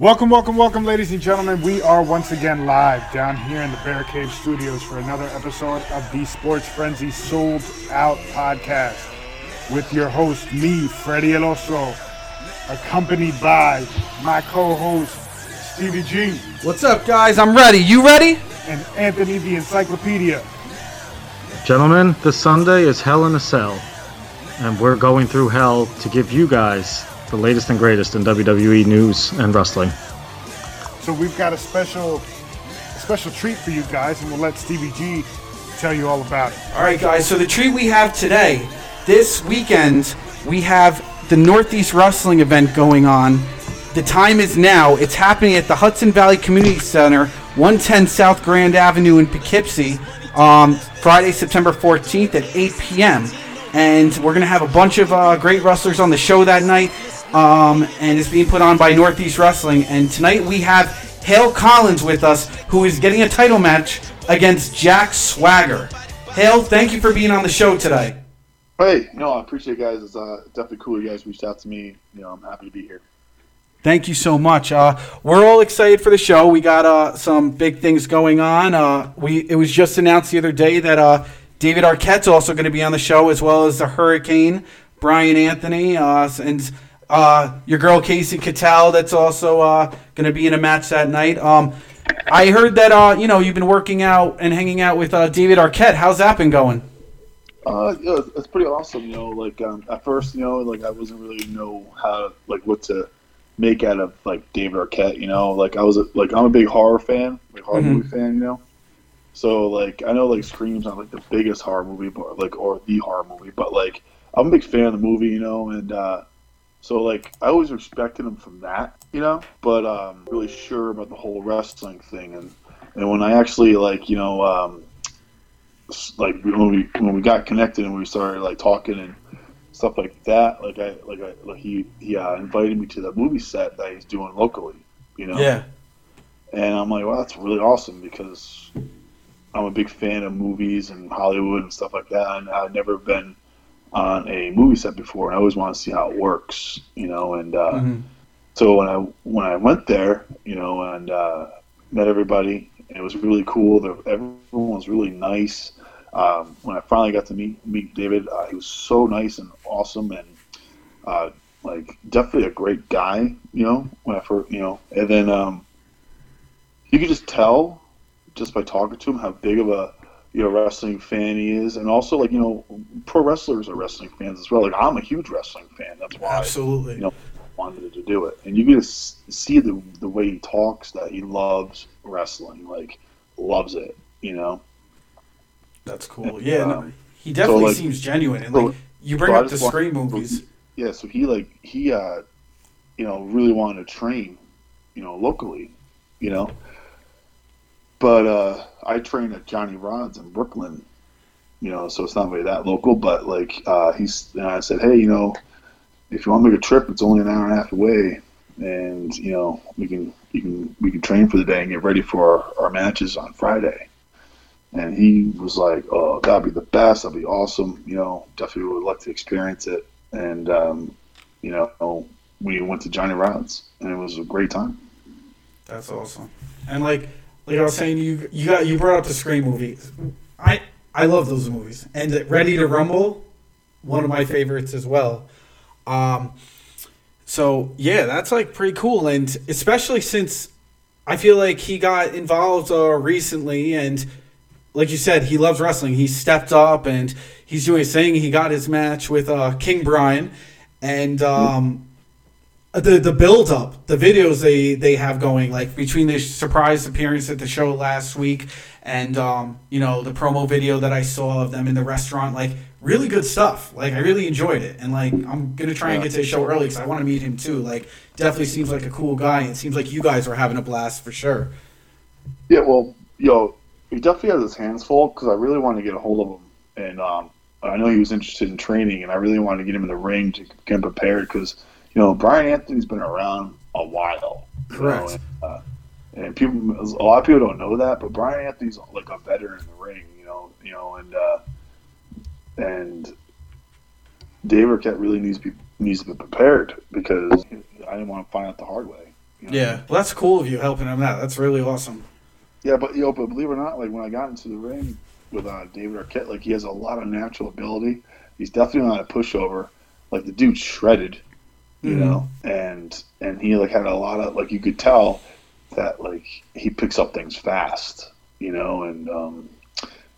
Welcome, welcome, welcome, ladies and gentlemen. We are once again live down here in the Bear Cave Studios for another episode of the Sports Frenzy Souled Out podcast with your host, me, Freddie Eloso, accompanied by my co-host, Stevie G, What's up, guys? I'm ready. You ready? and Anthony the Encyclopedia. Gentlemen, this Sunday is Hell in a Cell, and we're going through hell to give you guys the latest and greatest in WWE news and wrestling. So we've got a special, a special treat for you guys, and we'll let Stevie G tell you all about it. All right, guys. So the treat we have today, this weekend, we have the Northeast Wrestling event going on. The time is now. It's happening at the Hudson Valley Community Center, 110 South Grand Avenue in Poughkeepsie, um, Friday, September 14th at 8 p.m. And we're gonna have a bunch of uh, great wrestlers on the show that night. Um, and it's being put on by Northeast Wrestling. And tonight we have Hale Collins with us, who is getting a title match against Jack Swagger. Hale, thank you for being on the show today. Hey, no, I appreciate it, guys. It's uh, definitely cool you guys reached out to me. You know, I'm happy to be here. Thank you so much. Uh, we're all excited for the show. We got uh, some big things going on. Uh, we it was just announced the other day that uh, David Arquette's also going to be on the show, as well as the Hurricane, Brian Anthony, uh, and uh, your girl Kasey Catal. That's also uh, going to be in a match that night. Um, I heard that uh, you know you've been working out and hanging out with uh, David Arquette. How's that been going? Uh, yeah, it's- it's pretty awesome. You know, like um, at first, you know, like I wasn't really know how like what to make out of like David Arquette. You know, like I was a, like I'm a big horror fan, like horror Mhm. movie fan. You know, so like I know like Scream's not like the biggest horror movie, but like or the horror movie, but like I'm a big fan of the movie. You know, and uh, so like I always respected him from that. You know, but um, really sure about the whole wrestling thing and. And when I actually like, you know, um, like when we when we got connected and we started like talking and stuff like that, like I like I like he he uh, invited me to the movie set that he's doing locally, you know. Yeah. And I'm like, wow, that's really awesome because I'm a big fan of movies and Hollywood and stuff like that, and I've never been on a movie set before, and I always want to see how it works, you know. And uh, Mhm. so when I when I went there, you know, and uh, met everybody, and it was really cool. The- Everyone was really nice. Um, when I finally got to meet meet David, uh, he was so nice and awesome, and uh, like definitely a great guy. You know, when I first, you know, and then um, you could just tell just by talking to him how big of a you know wrestling fan he is, and also like you know, pro wrestlers are wrestling fans as well. Like I'm a huge wrestling fan. That's why Absolutely. you know, wanted to do it. And you can see the the way he talks that he loves wrestling, like loves it. You know. That's cool. Yeah, no, Um, he definitely like- seems genuine. And so- like you bring so up the Scream movies. Yeah. So he like he uh, you know, really wanted to train, you know, locally, you know. But uh, I train at Johnny Rodz in Brooklyn, you know, so it's not really that local. But like uh, he's, and I said, hey, you know, if you want to make a trip, it's only an hour and a half away, and you know, we can you can we can train for the day and get ready for our, our matches on Friday. And he was like, "Oh, that'd be the best. That'd be awesome. You know, definitely would like to experience it." And um, you know, we went to Johnny Rodz, and it was a great time. That's awesome. And like like I was saying, you you got you brought up the Scream movies. I I love those movies. And Ready to Rumble, one of my favorites as well. Um, so yeah, that's like pretty cool, and especially since I feel like he got involved uh, recently, and like you said, he loves wrestling. He stepped up and he's doing his thing. He got his match with uh, King Brian, and um, the the build up, the videos they they have going, like between the surprise appearance at the show last week and um, you know the promo video that I saw of them in the restaurant, like really good stuff. Like I really enjoyed it, and like I'm gonna try and get to the show early because I want to meet him too. Like definitely seems like a cool guy, and it seems like you guys were having a blast for sure. Yeah, well, yo, he definitely has his hands full because I really wanted to get a hold of him, and um, I know he was interested in training, and I really wanted to get him in the ring to get him prepared because you know Brian Anthony's been around a while, you know, Correct. and, uh, and people, a lot of people don't know that, but Brian Anthony's like a veteran in the ring, you know, you know, and uh, and Dave Arquette really needs to be needs to be prepared because I didn't want to find out the hard way. You know? Yeah, well, that's cool of you helping him out. That's really awesome. Yeah, but you know, but believe it or not, like when I got into the ring with uh, David Arquette, like he has a lot of natural ability. He's definitely not a pushover. Like the dude shredded, you Mhm. know, and and he like had a lot of like you could tell that like he picks up things fast, you know, and um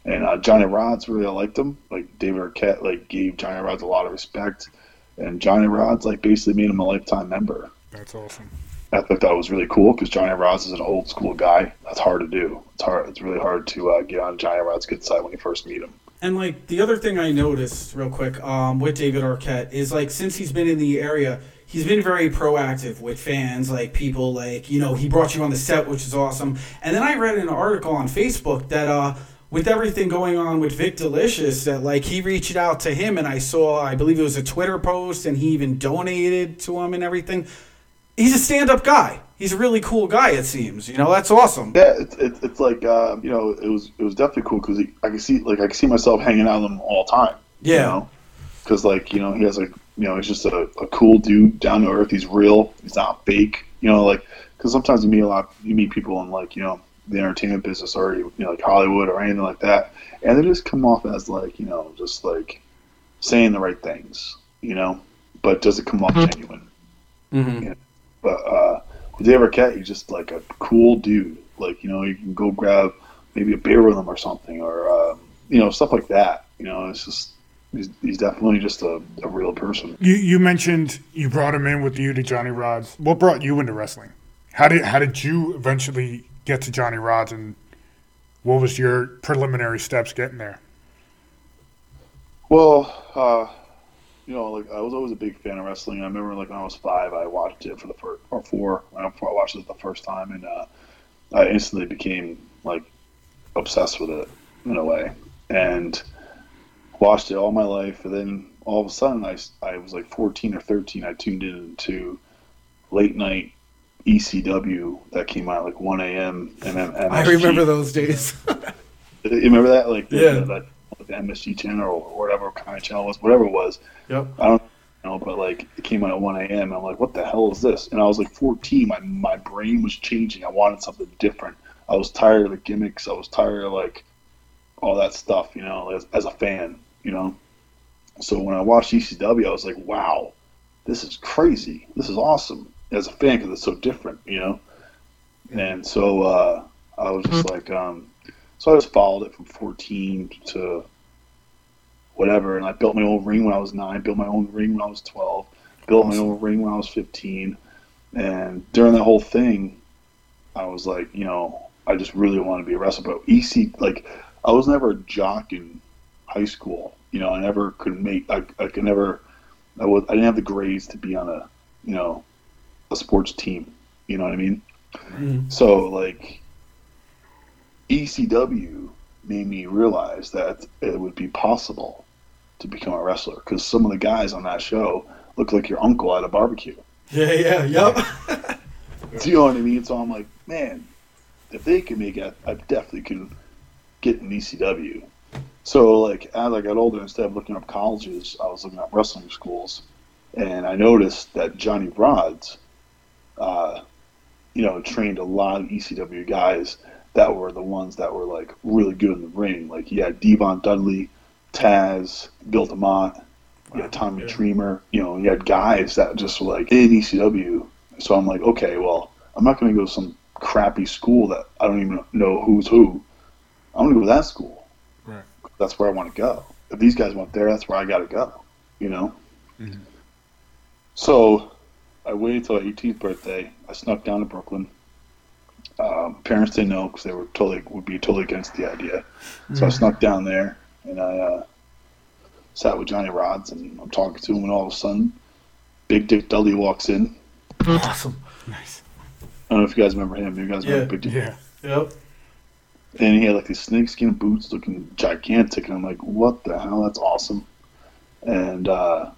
and uh, Johnny Rodz really liked him. Like David Arquette like gave Johnny Rodz a lot of respect, and Johnny Rodz like basically made him a lifetime member. That's awesome. I thought that was really cool because Johnny Rodz is an old school guy. That's hard to do. It's hard. It's really hard to uh, get on Johnny Rodz good side when you first meet him. And like the other thing I noticed real quick um, with David Arquette is like since he's been in the area, he's been very proactive with fans, like people like you know he brought you on the set, which is awesome. And then I read an article on Facebook that uh, with everything going on with Vik Dalishus, that like he reached out to him, and I saw I believe it was a Twitter post, and he even donated to him and everything. He's a stand-up guy. He's a really cool guy. It seems, you know, that's awesome. Yeah, it's it's, it's like uh, you know it was it was definitely cool because I can see like I can see myself hanging out with him all the time. Yeah. You know, because like you know he has like you know he's just a, a cool dude, down to earth. He's real. He's not fake. You know, like because sometimes you meet a lot you meet people in like you know the entertainment business or you know like Hollywood or anything like that, and they just come off as like you know just like saying the right things. You know, but does it come off genuine? Mm-hmm. But uh, Dave Arquette, he's just like a cool dude. Like you know, you can go grab maybe a beer with him or something, or uh, you know stuff like that. You know, it's just he's, he's definitely just a, a real person. You you mentioned you brought him in with you to Johnny Rodz. What brought you into wrestling? How did how did you eventually get to Johnny Rodz, and what was your preliminary steps getting there? Well, uh, you know, like I was always a big fan of wrestling. I remember like when I was five, I watched it for the first or four when I I watched it the first time, and uh, I instantly became like obsessed with it in a way, and watched it all my life. And then all of a sudden, I, I was like 14 or 13. I tuned in into late night ECW that came out like 1 a.m. and I remember those days. You remember that? Like Yeah. The, the MSG channel or whatever kind of channel it was, whatever it was. yep. I don't know, but like it came out at 1 a.m. I'm like, what the hell is this? And I was like 14. My my brain was changing. I wanted something different. I was tired of the gimmicks. I was tired of like all that stuff, you know, as, as a fan, you know. So when I watched ECW, I was like, wow, this is crazy. This is awesome as a fan because it's so different, you know. And so uh, I was just like, um, so I just followed it from 14 to whatever, and I built my own ring when I was nine, built my own ring when I was 12, built my own ring when I was 15, and during that whole thing, I was like, you know, I just really want to be a wrestler. But EC, like, I was never a jock in high school. You know, I never could make, I, I could never, I was, I didn't have the grades to be on a, you know, a sports team. You know what I mean? Mhm. So like ECW made me realize that it would be possible to become a wrestler because some of the guys on that show look like your uncle at a barbecue. Yeah, yeah, yep. Do you know what I mean? So I'm like, man, if they can make it, I definitely can get in ECW. So like as I got older, instead of looking up colleges, I was looking up wrestling schools, and I noticed that Johnny Rodz, uh, you know, trained a lot of ECW guys that were the ones that were like really good in the ring. Like he had D-Von Dudley, Taz, Bill DeMott, you had Tommy yeah. Dreamer. You know, you had guys that just were like in ECW. So I'm like, okay, well, I'm not going to go to some crappy school that I don't even know who's who. I'm going to go to that school. Right. That's where I want to go. If these guys went there, that's where I got to go. You know. Mhm. So I waited till my 18th birthday. I snuck down to Brooklyn. Um, parents didn't know because they were totally would be totally against the idea. So I snuck down there and I uh, sat with Johnny Rodz and I'm talking to him, and all of a sudden, Big Dick Dudley walks in. awesome. Nice. I don't know if you guys remember him. You guys remember Yeah. Big Dick? Yeah. Yep. And he had like these snakeskin boots looking gigantic, and I'm like, what the hell? That's awesome. And uh,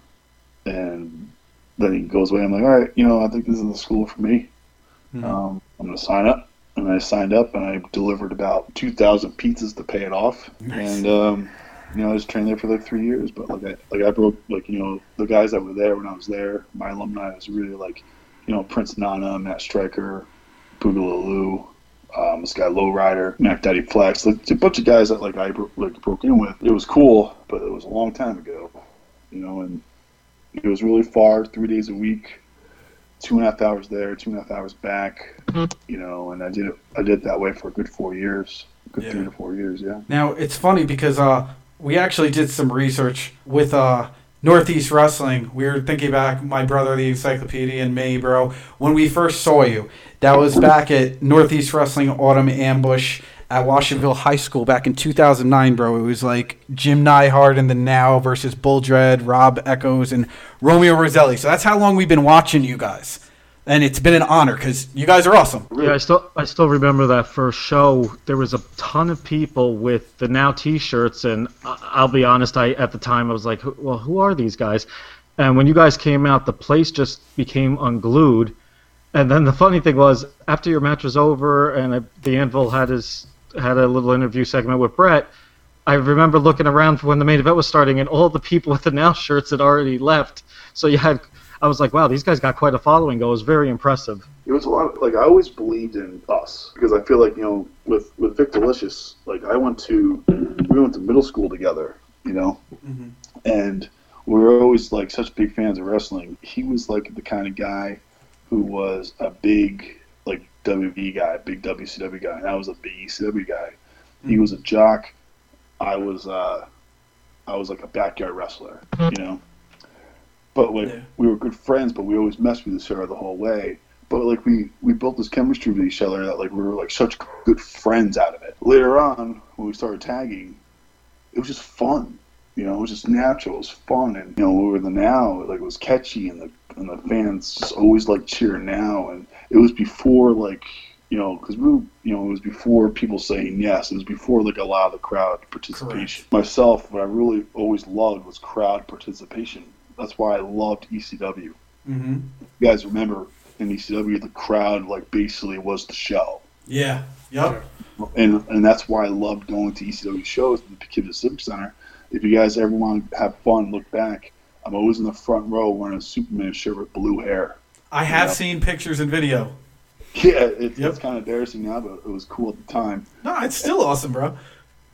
and then he goes away. I'm like, all right, you know, I think this is the school for me. Mhm. Um, I'm going to sign up. And I signed up, and I delivered about 2,000 pizzas to pay it off. Nice. And um, you know, I was trained there for like three years. But like, I like I broke like you know the guys that were there when I was there, my alumni was really like you know Prince Nana, Matt Striker, Boogaloo, um, this guy Lowrider, Mac Daddy Flex, like, a bunch of guys that like I bro- like broke in with. It was cool, but it was a long time ago, you know, and it was really far, three days a week, two and a half hours there, two and a half hours back, you know, and I did it. I did it that way for a good four years, good Yeah. three to four years, yeah. Now it's funny because uh, we actually did some research with uh, Northeast Wrestling. We were thinking back, my brother, the encyclopedia, and me, bro, when we first saw you. That was back at Northeast Wrestling Autumn Ambush at Washingtonville High School back in 2009, bro. It was like Jim Neidhart and the Now versus Bull Dread, Rob Eckos, and Romeo Roselli. So that's how long we've been watching you guys. And it's been an honor because you guys are awesome. Yeah, I still I still remember that first show. There was a ton of people with the now T-shirts, and I'll be honest, I at the time I was like, well, who are these guys? And when you guys came out, the place just became unglued. And then the funny thing was, after your match was over, and I, the Anvil had his had a little interview segment with Brett. I remember looking around for when the main event was starting, and all the people with the now shirts had already left. So you had, I was like, wow, these guys got quite a following. It was very impressive. it was a lot of, like I always believed in us because I feel like you know with with Vik Dalishus like I went to we went to middle school together you know mm-hmm. and we were always like such big fans of wrestling he was like the kind of guy who was a big like WWF guy big WCW guy and I was a big ECW guy he was a jock I was uh I was like a backyard wrestler you know but like Yeah. we were good friends but we always messed with each other the whole way but like we we built this chemistry with each other that like we were like such good friends out of it. Later on, when we started tagging, it was just fun. You know, it was just natural. It was fun, and you know, we were the now like it was catchy, and the and the fans just always like cheering now. And it was before like you know because we you know it was before people saying yes. It was before like a lot of the crowd participation. Myself, what I really always loved was crowd participation. That's why I loved ECW Mm-hmm. you guys remember in ECW the crowd like basically was the show, Yeah. Yep. and and that's why I loved going to ECW shows at the Poughkeepsie Civic Center. If you guys ever want to have fun, look back. I'm always in the front row wearing a Superman shirt with blue hair. I have Yeah. seen pictures and video. Yeah, it, Yep. it's kind of embarrassing now, but it was cool at the time. No, it's still awesome, bro.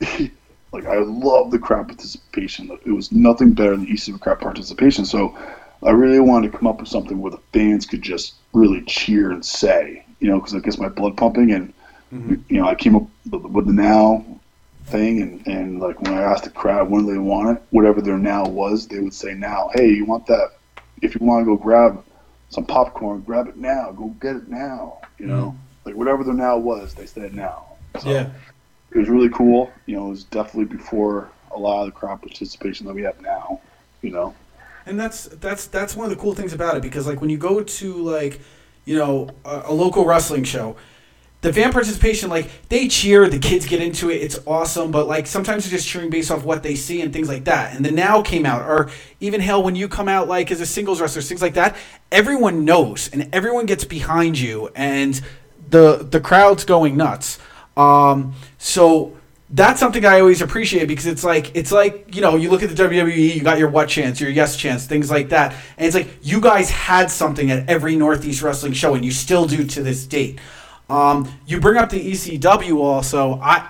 like I love the crowd participation. It was nothing better than ECW crowd participation. So I really wanted to come up with something where the fans could just really cheer and say, you know, because it gets my blood pumping. And mm-hmm. you know, I came up with the now thing, and and like when I asked the crowd when they want it, whatever their now was, they would say now. Hey, you want that? If you want to go grab some popcorn, grab it now. Go get it now. You know, mm-hmm. like whatever their now was, they said now. So, Yeah. it was really cool. You know, it was definitely before a lot of the crowd participation that we have now. You know, And that's that's that's one of the cool things about it because like when you go to like you know a, a local wrestling show, the fan participation like they cheer, the kids get into it, it's awesome. But like sometimes they're just cheering based off what they see and things like that. And the now came out, or even hell when you come out like as a singles wrestler, things like that. Everyone knows and everyone gets behind you, and the the crowd's going nuts. Um, so that's something I always appreciate because it's like it's like you know you look at the WWE, you got your what chance, your yes chance, things like that, and it's like you guys had something at every Northeast Wrestling show, and you still do to this date. Um, you bring up the ECW also. I,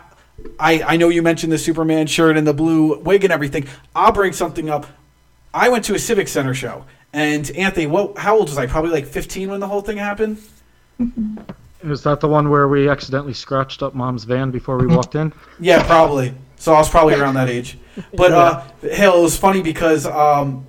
I I know you mentioned the Superman shirt and the blue wig and everything. I'll bring something up. I went to a Civic Center show, and Anthony, what? How old was I? Probably like 15 when the whole thing happened. Is that the one where we accidentally scratched up mom's van before we walked in? Yeah, probably. So I was probably around that age. But uh, hell, it was funny because um,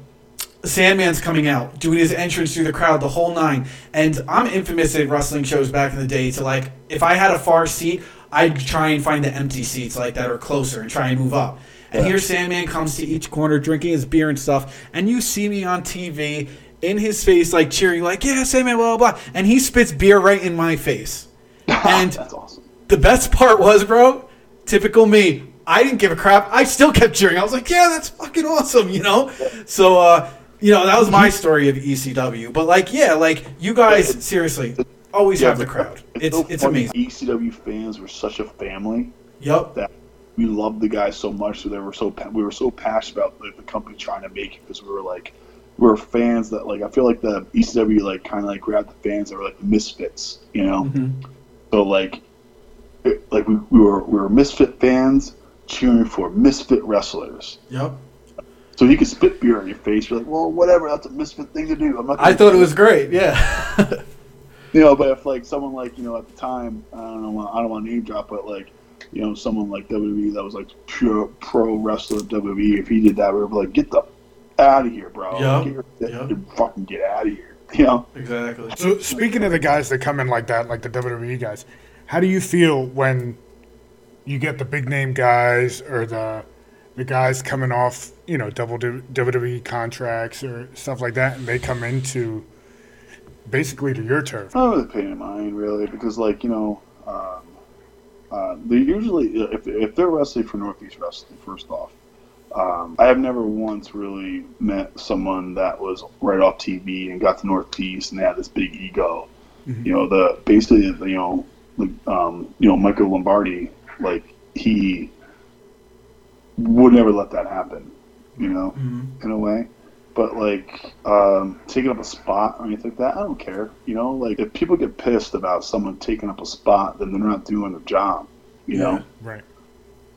Sandman's coming out, doing his entrance through the crowd, the whole nine. And I'm infamous at wrestling shows back in the day to like, if I had a far seat, I'd try and find the empty seats like that or closer and try and move up. And here Sandman comes to each corner drinking his beer and stuff, and you see me on TV in his face, like cheering, like, yeah, Sandman, blah, blah, blah. And he spits beer right in my face. And awesome. the best part was, bro, typical me. I didn't give a crap. I still kept cheering. I was like, yeah, that's fucking awesome, you know? So, uh, you know, that was my story of ECW. But, like, yeah, like, you guys, seriously, always have the crowd. It's, so it's amazing. ECW fans were such a family Yep. that we loved the guys so much. So they were so we were so passionate about like, the company trying to make it because we were like, we were fans that like I feel like the ECW like kind of like grabbed the fans that were like the misfits, you know. Mhm. So like, it, like we, we were we were misfit fans cheering for misfit wrestlers. Yep. So you could spit beer on your face. You're like, well, whatever. That's a misfit thing to do. I'm not. I thought it was great. Yeah. You know, but if like someone like you know at the time, I don't know, I don't want to name drop, but like you know someone like WWE that was like pure pro wrestler of WWE, if he did that, we would be like, get the out of here, bro. Yeah, Get your, yeah. fucking get out of here. You know. exactly. So speaking of the guys that come in like that, like the WWE guys, how do you feel when you get the big name guys or the the guys coming off, you know, double WWE contracts or stuff like that, and they come into basically to your turf? I don't really pay any mind really because like you know, um, uh, they usually if if they're wrestling for Northeast Wrestling, first off, um, I have never once really met someone that was right off TV and got to Northeast and they had this big ego. You know, the basically you know, the, um, you know Michael Lombardi, like he would never let that happen. You know, in a way. But like um, taking up a spot or anything like that, I don't care. You know, like if people get pissed about someone taking up a spot, then they're not doing their job. You know, Right.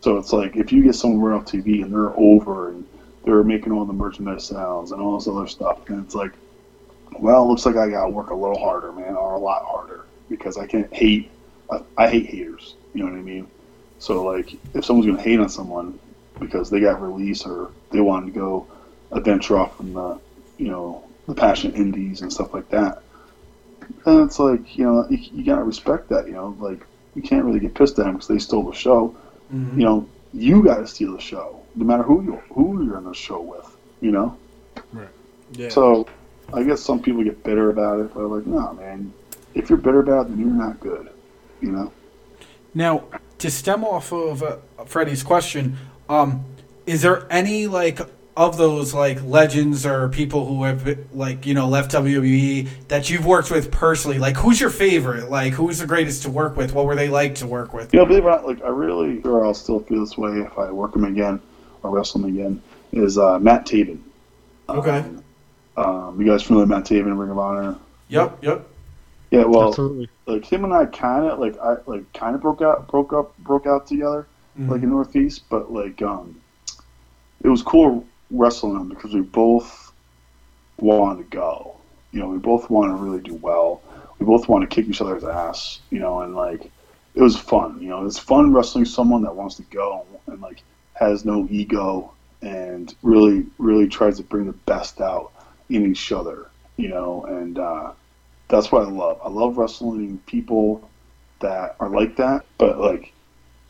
so it's like if you get someone off TV and they're over and they're making all the merchandise sales and all this other stuff, and it's like, well, it looks like I got to work a little harder, man, or a lot harder because I can't hate. I, I hate haters. You know what I mean? So like, if someone's gonna hate on someone because they got released or they wanted to go adventure off from the, you know, the passion indies and stuff like that, then it's like, you know, you, you gotta respect that. You know, like you can't really get pissed at them because they stole the show Mhm. you know, you got to steal the show, no matter who you who you're in the show with. You know, Right. Yeah. so I guess some people get bitter about it, but I'm like, no, man, if you're bitter about it, then you're not good. You know, Now, to stem off of uh, Freddie's question, um, is there any like of those like legends or people who have like you know left WWE that you've worked with personally? Like, who's your favorite? Like, who's the greatest to work with? What were they like to work with? you know, believe it or not, like I really sure I'll still feel this way if I work him again or wrestle him again. Is uh, Matt Taven? Okay. Um, um, you guys familiar with Matt Taven, Ring of Honor? Yep. Yep. Yeah, well, Absolutely. like him and I kind of like I like kind of broke out broke up broke out together like in Northeast, but like um, it was cool wrestling him because we both want to go. You know, we both want to really do well. We both want to kick each other's ass. You know, and like it was fun. You know, it's fun wrestling someone that wants to go and like has no ego and really really tries to bring the best out in each other. You know, and uh, that's what I love. I love wrestling people that are like that, but like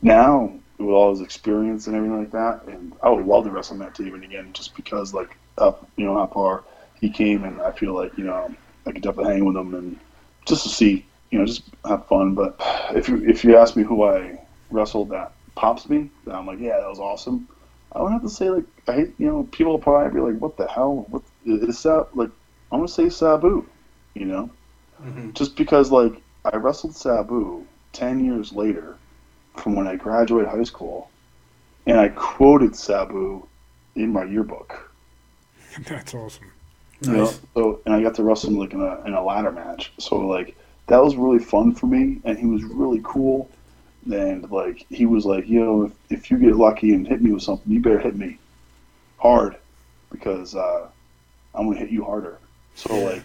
now with all his experience and everything like that, and I would love to wrestle Matt Taven again just because like up you know how far he came, and I feel like you know I could definitely hang with him and just to see you know just have fun. But if you if you ask me who I wrestled that pops me, then I'm like yeah that was awesome. I would have to say like I hate you know people will probably be like what the hell? What is that like I'm gonna say Sabu, you know? Mm-hmm. Just because like I wrestled Sabu ten years later from when I graduated high school, and I quoted Sabu in my yearbook. That's awesome. You know? Nice. So and I got to wrestle him like in a in a ladder match. So like that was really fun for me, and he was really cool. And like he was like, you know, if, if you get lucky and hit me with something, you better hit me hard because uh, I'm gonna hit you harder. So like,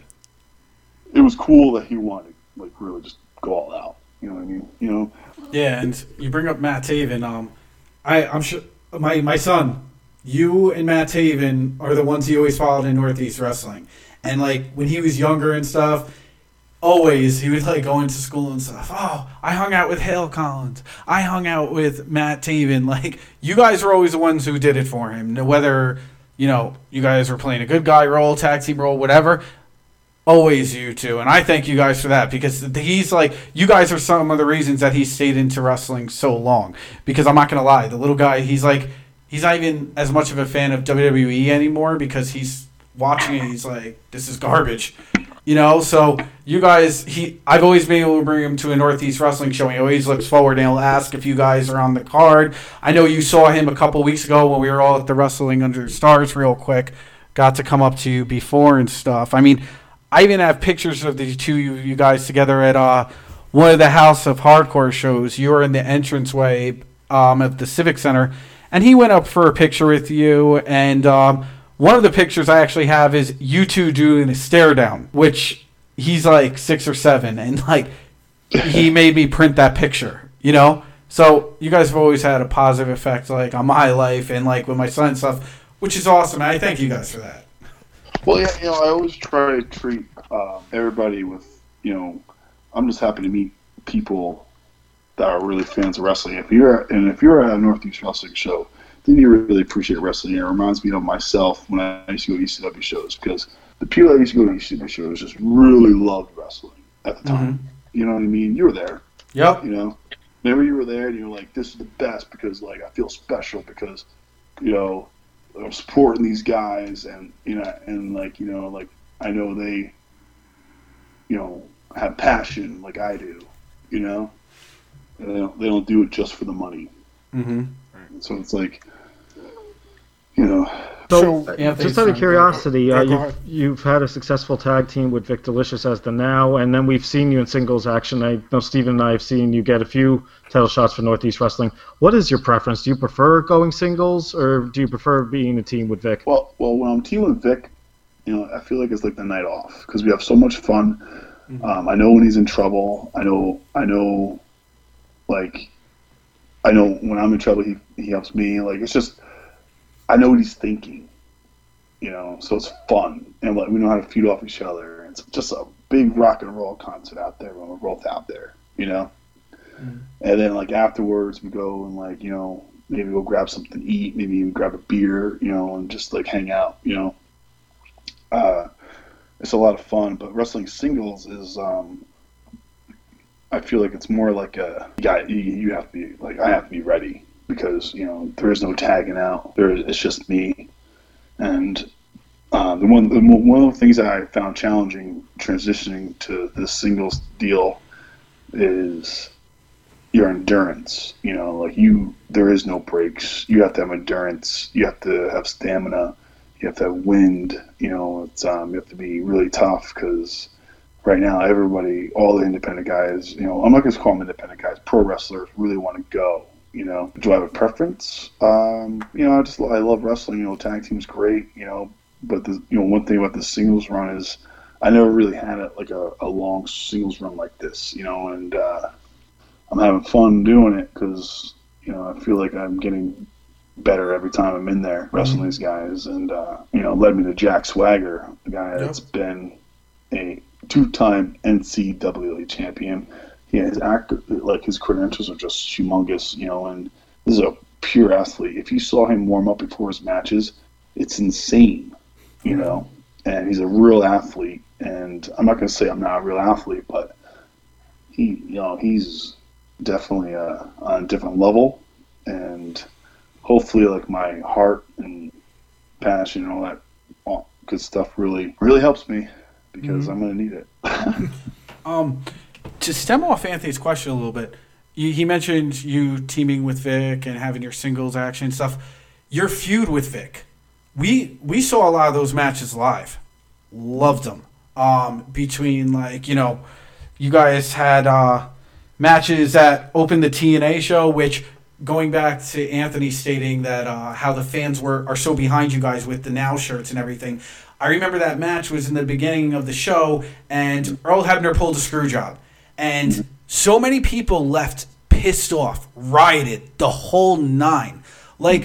it was cool that he wanted to, like really just go all out. You know what I mean? You know, Yeah, and you bring up Matt Taven. Um, I I'm sure my my son, you and Matt Taven are the ones he always followed in Northeast Wrestling, and like when he was younger and stuff. Always, he would like go into school and stuff. Oh, I hung out with Hale Collins. I hung out with Matt Taven. Like you guys were always the ones who did it for him. Whether you know you guys were playing a good guy role, tag team role, whatever always you two and i thank you guys for that because he's like you guys are some of the reasons that he stayed into wrestling so long because i'm not gonna lie the little guy he's like he's not even as much of a fan of wwe anymore because he's watching it he's like this is garbage you know so you guys he i've always been able to bring him to a northeast wrestling show he always looks forward and he'll ask if you guys are on the card i know you saw him a couple weeks ago when we were all at the wrestling under stars real quick got to come up to you before and stuff. I mean, I even have pictures of the two you, you guys together at uh, one of the House of Hardcore shows. You were in the entranceway um, of the Civic Center, and he went up for a picture with you. And um, one of the pictures I actually have is you two doing a stare down, which he's like six or seven, and like he made me print that picture, you know. So you guys have always had a positive effect, like on my life and like with my son and stuff, which is awesome. And I thank you guys for that. Well, yeah, you know, I always try to treat um, everybody with, you know, I'm just happy to meet people that are really fans of wrestling. If you're and if you're at a Northeast Wrestling show, then you really appreciate wrestling. It reminds me of myself when I used to go to ECW shows because the people that used to go to ECW shows just really loved wrestling at the time. Mm-hmm. You know what I mean? You were there. Yep. You know, maybe you were there and you're like, this is the best because like I feel special because, you know, I'm supporting these guys and you know and like you know like I know they, you know, have passion like I do, you know, and they don't they don't do it just for the money. Mm-hmm. So it's like, you know, So, So- Anthony's just out of curiosity, uh, you've, you've had a successful tag team with Vik Dalishus as the now, and then we've seen you in singles action. I know Steven and I have seen you get a few title shots for Northeast Wrestling. What is your preference? Do you prefer going singles, or do you prefer being a team with Vik? well well when I'm teaming with Vik, you know, I feel like it's like the night off because we have so much fun. Um, I know when he's in trouble. I know I know, like, I know when I'm in trouble, he he helps me. Like it's just, I know what he's thinking. You know, so it's fun, and like we know how to feed off each other. It's just a big rock and roll concert out there when we're both out there. You know, and then like afterwards we go and like you know maybe go grab something to eat, maybe even grab a beer, you know, and just like hang out. You know, uh, it's a lot of fun. But wrestling singles is um, I feel like it's more like a you got you, you have to be like I have to be ready because you know there is no tagging out. There is, it's just me, and um, the one the, one of the things that I found challenging transitioning to this singles deal is your endurance. You know, like you there is no breaks. You have to have endurance. You have to have stamina. You have to have wind. You know, it's um, you have to be really tough because right now everybody, all the independent guys, you know, I'm not going to call them independent guys. Pro wrestlers really want to go. You know, do I have a preference? Um, you know, I just I love wrestling. You know, tag team's great. You know, but the you know one thing about the singles run is I never really had it like a, a long singles run like this. You know, and uh, I'm having fun doing it because you know I feel like I'm getting better every time I'm in there wrestling these guys, and uh, you know led me to Jack Swagger, the guy that's been a two-time NCAA champion. Yeah, his act like his credentials are just humongous, you know, and this is a pure athlete. If you saw him warm up before his matches, it's insane, you know. And he's a real athlete, and I'm not going to say I'm not a real athlete, but he, you know, he's definitely uh, on a different level, and hopefully, like my heart and passion and all that all good stuff really, really helps me because I'm going to need it. Um, to stem off Anthony's question a little bit, you, he mentioned you teaming with Vik and having your singles action stuff. Your feud with Vik, we we saw a lot of those matches live, loved them. Um, between like you know, you guys had uh, matches that opened the TNA show, which going back to Anthony stating that uh, how the fans were are so behind you guys with the now shirts and everything. I remember that match was in the beginning of the show, and Earl Hebner pulled a screw job, and so many people left pissed off, rioted, the whole nine. Like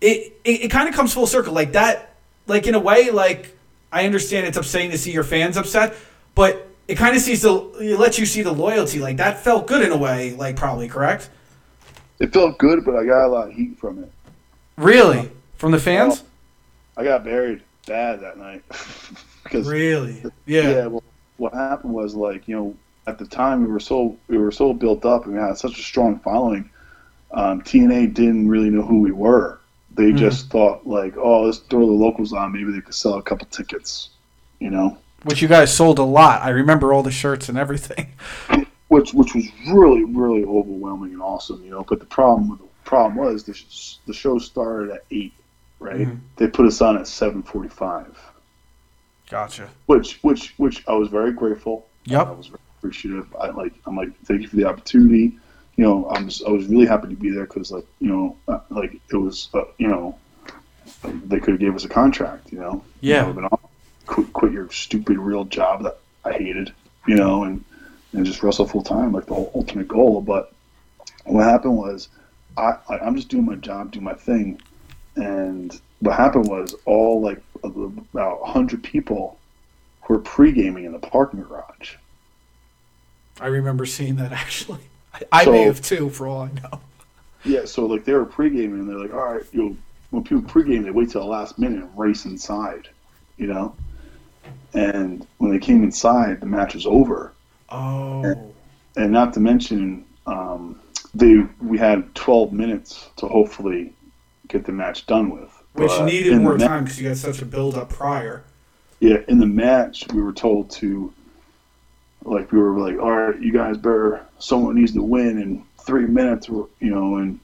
it, it, it kind of comes full circle, like that. Like in a way, like I understand it's upsetting to see your fans upset, but it kind of sees the it lets you see the loyalty. Like that felt good in a way, like probably correct. It felt good, but I got a lot of heat from it. Really, from the fans. I got buried bad that night because Really, yeah. yeah. well, what happened was like you know at the time we were so we were so built up and we had such a strong following. Um, TNA didn't really know who we were. They just thought like, oh, let's throw the locals on. Maybe they could sell a couple tickets, you know. Which you guys sold a lot. I remember all the shirts and everything. which which was really really overwhelming and awesome, you know. But the problem with the problem was the sh- the show started at eight, right? Mhm. They put us on at 7:45, Gotcha. which which which I was very grateful. Yep. I was very appreciative. I like I'm like thank you for the opportunity. You know, I'm just I was really happy to be there because like you know uh, like it was uh, you know they could have gave us a contract. You know. Yeah. Been awesome. Quit, quit your stupid real job that I hated. You know, and and just wrestle full time like the whole ultimate goal. But what happened was I, I I'm just doing my job, doing my thing, and what happened was all like about hundred people were pre gaming in the parking garage. I remember seeing that actually. I, I So- may have too, for all I know. Yeah, so like they were pre-gaming, and they're like, all right, you know, when people pre-game, they wait till the last minute and race inside, you know. And when they came inside, the match was over, Oh. and not to mention, um, they we had 12 minutes to hopefully get the match done with. Which But needed more ma- time because you had such a build up prior. Yeah, in the match, we were told to, like, we were like, all right, you guys better, someone needs to win in three minutes, you know, and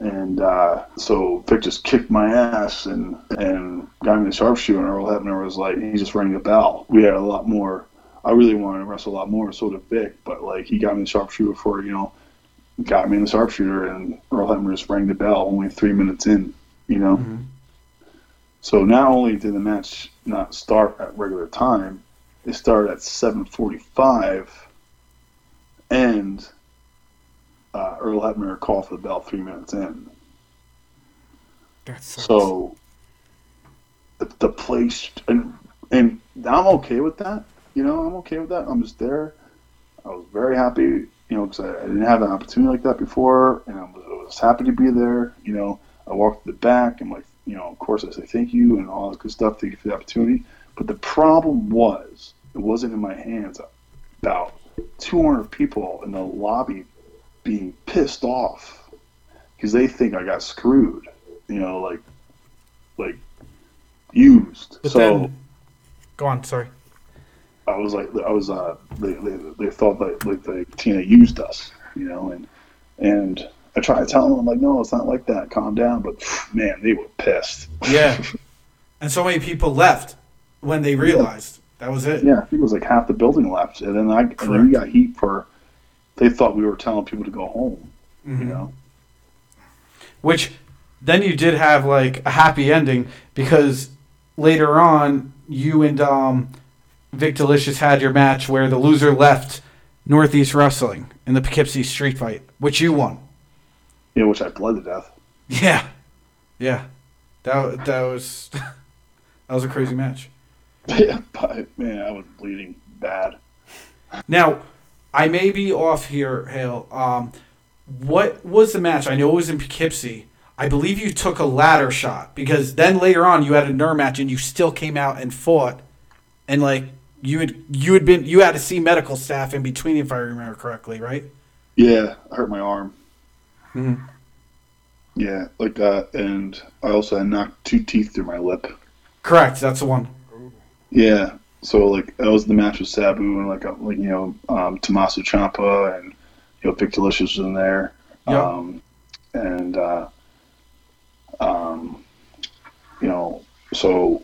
and uh, so Vik just kicked my ass and and got me the sharpshooter, and Earl Hebner was like, he just rang the bell. We had a lot more. I really wanted to wrestle a lot more, so did Vik, but like he got me the sharpshooter for you know, got me in the sharpshooter, and Earl Hebner just rang the bell only three minutes in, you know. Mhm. So not only did the match not start at regular time, it started at 7:45, and uh, Earl Hebner called for the bell three minutes in. That sucks. So the, the place, and and I'm okay with that. You know, I'm okay with that. I'm just there. I was very happy, you know, because I, I didn't have an opportunity like that before, and I was, I was happy to be there. You know, I walked to the back. I'm like, you know, of course I say thank you and all that good stuff. Thank you for the opportunity. But the problem was, it wasn't in my hands. About 200 people in the lobby being pissed off because they think I got screwed. You know, like, like used. But so. then, go on. Sorry. I was like, I was, uh, they, they, they thought that like the TNA used us, you know, and and I tried to tell them, I'm like, no, it's not like that. Calm down. But man, they were pissed. Yeah. and so many people left when they realized that was it. Yeah, I think it was like half the building left, and then I and then we got heat for. They thought we were telling people to go home, Mhm. you know. Which then you did have like a happy ending because later on you and um, Vik Dalishus had your match where the loser left Northeast Wrestling in the Poughkeepsie Street Fight, which you won. Yeah, which I bled to death. Yeah, yeah, that that was that was a crazy match. yeah, but man, I was bleeding bad. Now, I may be off here, Hale. Um, what was the match? I know it was in Poughkeepsie. I believe you took a ladder shot because then later on you had a nerve match and you still came out and fought, and like you had you had been you had to see medical staff in between if I remember correctly, right? Yeah, I hurt my arm. Mhm. Yeah, like that, and I also had knocked two teeth through my lip. Correct. That's the one. Yeah. So like that was the match with Sabu and like uh, like you know um, Tommaso Ciampa and you know Vik Dalishus was in there. Yeah. Um, and uh, um, you know so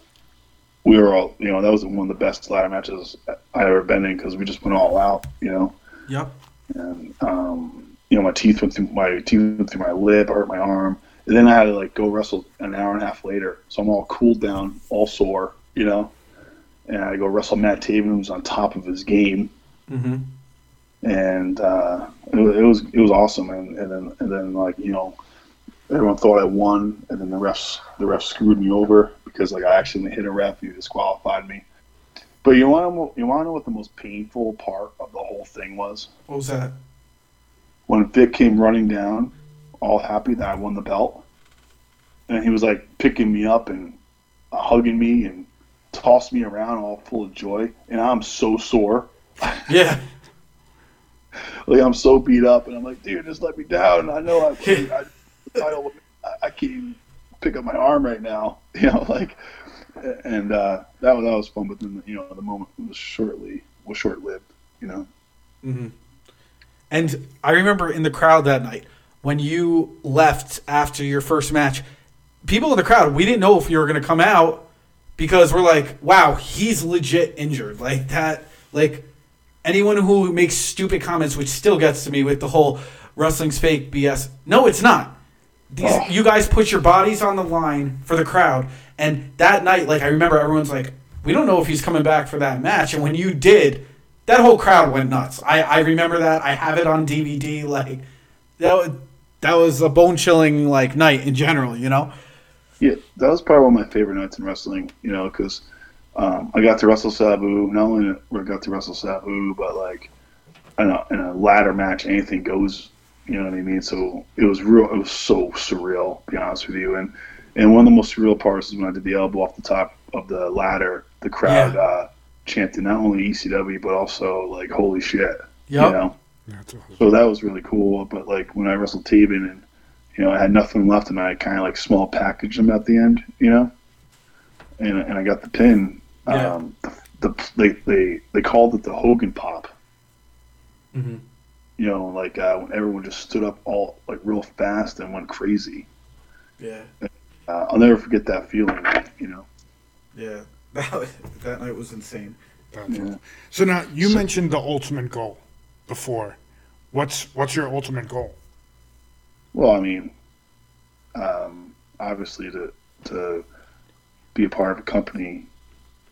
we were all you know that was one of the best ladder matches I ever been in because we just went all out. You know. Yep. and um, you know my teeth went through my teeth went through my lip, I hurt my arm, and then I had to like go wrestle an hour and a half later. So I'm all cooled down, all sore, you know, and I go wrestle Matt Taven, who's on top of his game, Mm-hmm. and uh, it, was, it was it was awesome. And, and then and then like you know, everyone thought I won, and then the refs the refs screwed me over because like I accidentally hit a ref, he disqualified me. But you want to you want to know what the most painful part of the whole thing was? What was that? when Vik came running down, all happy that I won the belt, and he was like picking me up and hugging me and tossed me around, all full of joy, and I'm so sore, Yeah. like I'm so beat up, and I'm like, dude, just let me down. And I know I, I, I, don't, I can't even pick up my arm right now, you know, like, and uh, that was that was fun, but then you know the moment was shortly was short lived, you know. Mm-hmm. And I remember in the crowd that night when you left after your first match, people in the crowd, we didn't know if you were going to come out because we're like, wow, he's legit injured. Like that, like anyone who makes stupid comments, which still gets to me with the whole wrestling's fake BS. No, it's not. These Oh. you guys put your bodies on the line for the crowd, and that night, like I remember, everyone's like, we don't know if he's coming back for that match, and when you did, that whole crowd went nuts. I I remember that. I have it on DVD. Like that. Was, that was a bone chilling like night in general, you know. Yeah, that was probably one of my favorite nights in wrestling. You know, because um, I got to wrestle Sabu. Not only I got to wrestle Sabu, but like in a, in a ladder match, anything goes. You know what I mean? So it was real. It was so surreal. To be honest with you, and and one of the most surreal parts is when I did the elbow off the top of the ladder. The crowd Yeah. uh, chanted not only ECW but also like "Holy shit!" You know. Awesome. So that was really cool. But like when I wrestled Taven and you know I had nothing left and I kind of like small packaged them at the end, you know, and and I got the pin. Yeah. Um, the, the they they they called it the Hogan pop. Mm-hmm. You know, like uh, when everyone just stood up all like real fast and went crazy. Yeah. Uh, I'll never forget that feeling. You know. Yeah, that that night was insane. That's Yeah. So now you mentioned the ultimate goal before. What's what's your ultimate goal? Well, I mean, um, obviously to to be a part of a company,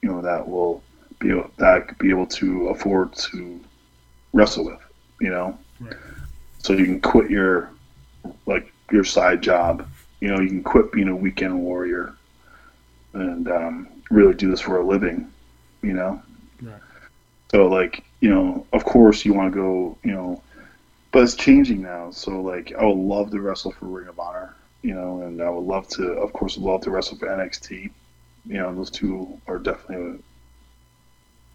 you know, that will be able, that be able to afford to wrestle with, you know. Right. So you can quit your like your side job, you know, you can quit being a weekend warrior, and um, really do this for a living, you know. Right. So like you know, of course you want to go, you know, but it's changing now. So like, I would love to wrestle for Ring of Honor, you know, and I would love to, of course, would love to wrestle for NXT. You know, those two are definitely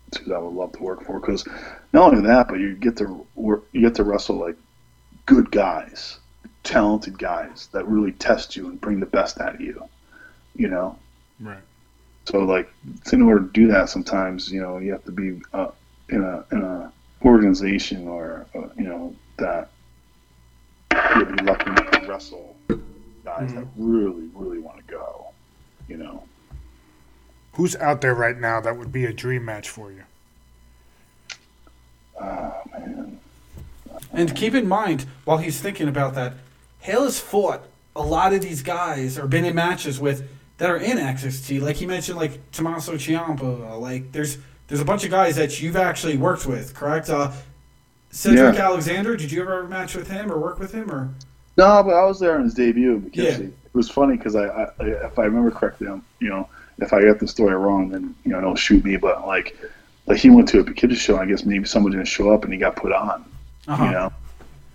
two that I would love to work for because not only that, but you get to work, you get to wrestle like good guys, talented guys that really test you and bring the best out of you. You know, Right. so like in order to do that, sometimes you know you have to be uh, in a in a organization or uh, you know that you'll be lucky to wrestle guys that really really want to go. You know, Who's out there right now that would be a dream match for you? oh man, And keep in mind, while he's thinking about that, Hale has fought a lot of these guys or been in matches with that are in NXT. Like he mentioned, like Tommaso Ciampa. Like there's there's a bunch of guys that you've actually worked with, correct? Uh, Cedric Yeah. Alexander. Did you ever match with him or work with him or? no, but I was there on his debut because Yeah. it, was funny because I, I if I remember correctly, um, you know, if I got the story wrong, then you know don't shoot me. But like like he went to a kid's show. I guess maybe someone didn't show up and he got put on. Uh-huh. You know,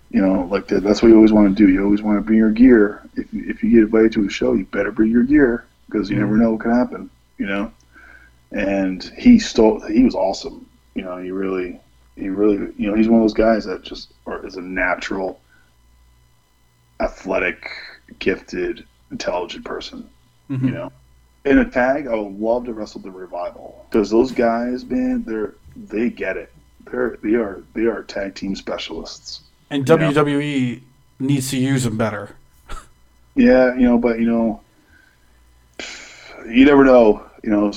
you know, like that, that's what you always want to do. You always want to bring your gear. If you, if you get invited to a show, you better bring your gear because you never know what can happen. You know, and he stole. He was awesome. You know, he really, he really, you know, he's one of those guys that just are, is a natural, athletic, gifted, intelligent person. Mhm. You know, in a tag, I would love to wrestle the revival because those guys, man, they're they get it. They're they are they are tag team specialists. And. WWE needs to use them better. Yeah, you know, but you know, you never know. You know,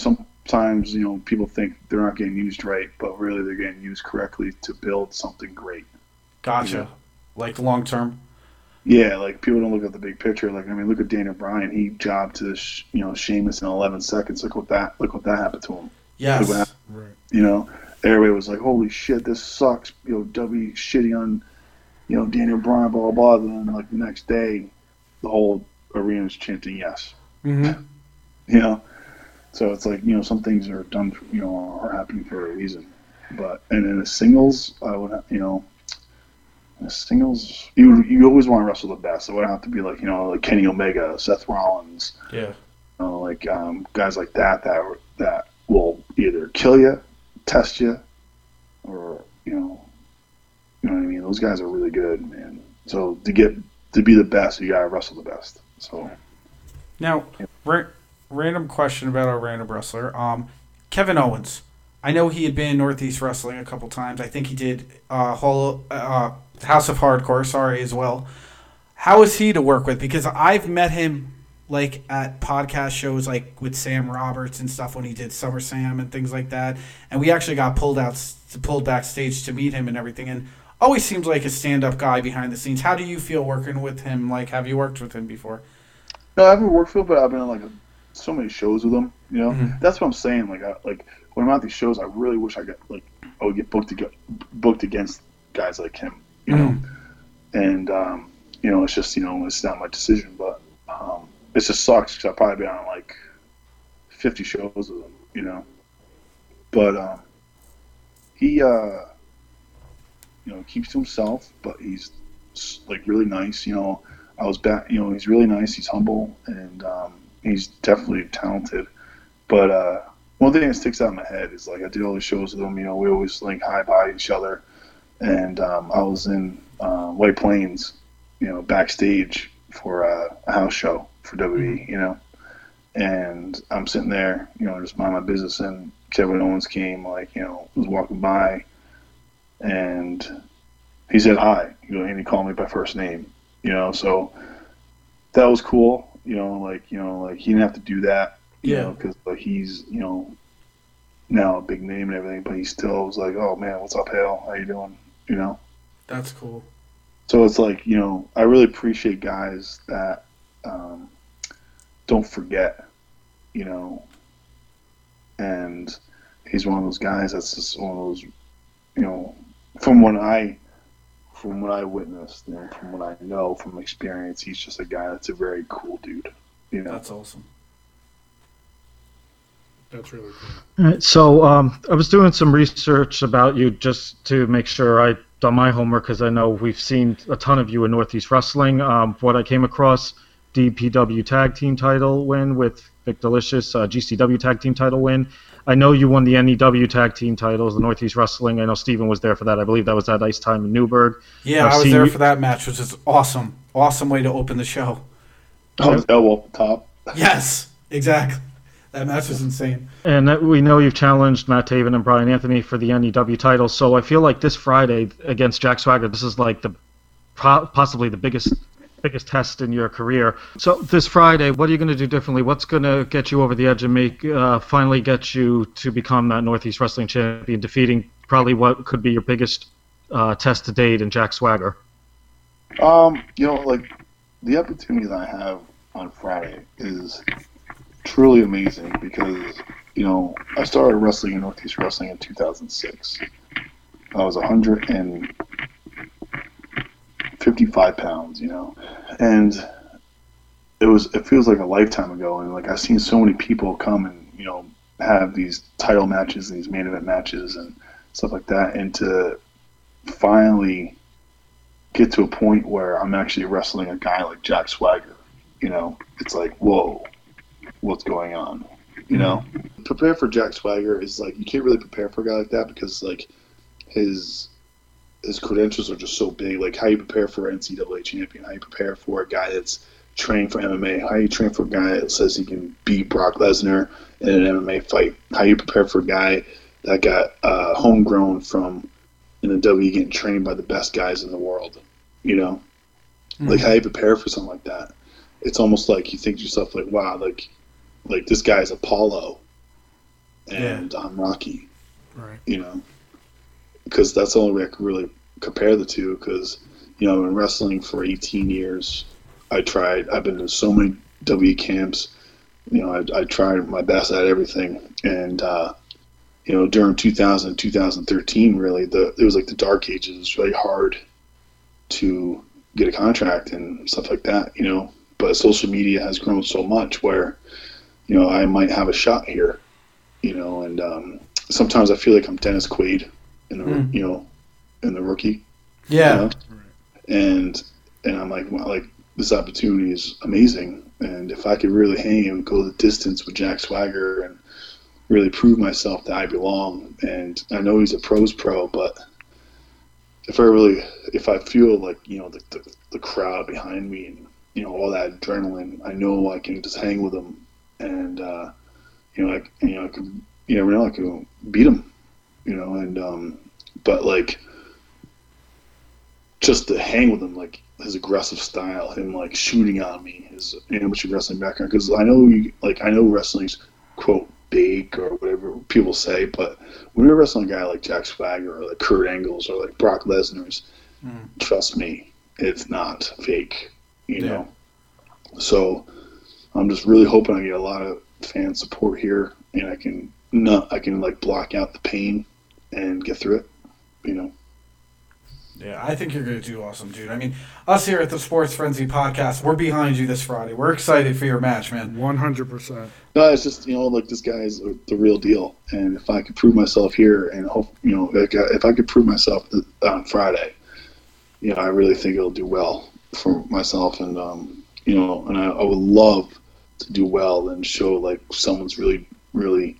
sometimes you know people think they're not getting used right, but really they're getting used correctly to build something great. Gotcha. Yeah. Like long term. Yeah, like people don't look at the big picture. Like I mean, look at Daniel Bryan. He jobbed to you know Sheamus in 11 seconds. Look what that look what that happened to him. Yes. Right. You know, everybody was like, "Holy shit, this sucks." You know, W shitting on, you know, Daniel Bryan, blah blah blah. And then like the next day, the whole arena's chanting yes. hmm You know, so it's like you know some things are done, you know, are happening for a reason. But and in the singles, I would, you know, in the singles, you you always want to wrestle the best. It would have to be like you know like Kenny Omega, Seth Rollins, Yeah. you know, like um, guys like that that that will either kill you, test you, or you know, you know what I mean. Those guys are really good, man. So to get to be the best, you gotta wrestle the best. So Now, ra- random question about our random wrestler. Um, Kevin Owens. I know he had been in Northeast Wrestling a couple times. I think he did uh, uh, House of Hardcore, sorry, as well. How is he to work with? Because I've met him like at podcast shows like with Sam Roberts and stuff when he did Summer Sam and things like that. And we actually got pulled out, pulled backstage to meet him and everything. And always seems like a stand-up guy behind the scenes. How do you feel working with him? Like, have you worked with him before? No, I haven't worked with him, but I've been like a, so many shows with him. You know, Mhm. that's what I'm saying. Like, I, like when I'm at these shows, I really wish I got like I would get booked to get booked against guys like him. You know, and um, you know, it's just you know, it's not my decision, but um, it just sucks because I've probably been on like 50 shows with him. You know, but um, he uh, you know keeps to himself, but he's like really nice. You know. I was back. You know, he's really nice. He's humble, and um, he's definitely talented. But uh, one thing that sticks out in my head is like I did all the shows with him. You know, we always like high by each other, and um, I was in uh, White Plains, you know, backstage for uh, a house show for WWE. You know, and I'm sitting there, you know, just mind my business, and Kevin Owens came, like, you know, was walking by, and he said hi. You know, and he called me by first name you know so that was cool you know like you know like he didn't have to do that you Yeah. know because like, he's you know now a big name and everything but he still was like oh man what's up hale how you doing you know That's cool. so it's like you know i really appreciate guys that um, don't forget you know and he's one of those guys that's just one of those you know from when i from what I witnessed and from what I know from experience, he's just a guy that's a very cool dude. You know, That's awesome. That's really cool. All right, so um, I was doing some research about you just to make sure I done my homework because I know we've seen a ton of you in Northeast Wrestling. Um, what I came across, DPW Tag Team title win with Vik Dalishus, uh, GCW Tag Team title win. I know you won the NEW Tag Team titles, the Northeast Wrestling. I know Steven was there for that. I believe that was at Ice Time in Newburgh. Yeah, I've i was there you- for that match, which is awesome. Awesome way to open the show. oh, his elbow up the top. Yes, exactly. That match was insane. And that we know you've challenged Matt Taven and Brian Anthony for the NEW titles. So I feel like this Friday against Jack Swagger, this is like the possibly the biggest biggest test in your career. So this Friday, what are you going to do differently? What's going to get you over the edge and make uh, finally get you to become that Northeast Wrestling champion, defeating probably what could be your biggest uh, test to date in Jack Swagger? Um, you know, like the opportunity that I have on Friday is truly amazing because you know I started wrestling in Northeast Wrestling in 2006. I was 155 pounds, you know, and it was it feels like a lifetime ago, and like I've seen so many people come and you know have these title matches these main event matches and stuff like that, and to finally get to a point where I'm actually wrestling a guy like Jack Swagger. You know, it's like, whoa, what's going on? You know, mm-hmm. prepare for Jack Swagger is like you can't really prepare for a guy like that because like his his credentials are just so big. Like how you prepare for an NCAA champion, how you prepare for a guy that's trained for MMA, how you train for a guy that says he can beat Brock Lesnar in an MMA fight, how you prepare for a guy that got uh, homegrown from in the W getting trained by the best guys in the world. You know, like how you prepare for something like that. It's almost like you think to yourself like, wow, like like this guy's Apollo, and I'm Rocky. Right. You know, because that's the only way I can really compare the two. Because you know, been wrestling for 18 years. I tried. I've been to so many W camps. You know, I, I tried my best at everything, and uh, you know, during 2000 2013, really, the it was like the dark ages. It was really hard to get a contract and stuff like that, you know. But social media has grown so much where, you know, I might have a shot here, you know. And um, sometimes I feel like I'm Dennis Quaid in the, Mm. you know, in the rookie, Yeah. you know? and and I'm like, like this opportunity is amazing, and if I could really hang and go the distance with Jack Swagger and really prove myself that I belong, and I know he's a pros pro, but if I really, if I feel like you know the, the, the crowd behind me and you know all that adrenaline, I know I can just hang with them, and uh, you know, I, you know, I can, you never know, I can beat him, you know, and um, but like just to hang with him, like his aggressive style, him like shooting on me, his amateur wrestling background. Because I know, you, like I know wrestling's quote big or whatever people say, but when you're wrestling a guy like Jack Swagger or like Kurt Angles or like Brock Lesnar's, Mm. trust me, it's not fake. You Yeah. know. So I'm just really hoping I get a lot of fan support here, and I can not I can like block out the pain and get through it. You know. Yeah, I think you're going to do awesome, dude. I mean, us here at the Sports Frenzy podcast, we're behind you this Friday. We're excited for your match, man. One hundred percent. No, it's just you know like this guy's the real deal, and if I could prove myself here, and hope you know like, uh, if I could prove myself on Friday, you know I really think it'll do well for myself, and um, you know, and I, I would love to do well and show like someone's really, really,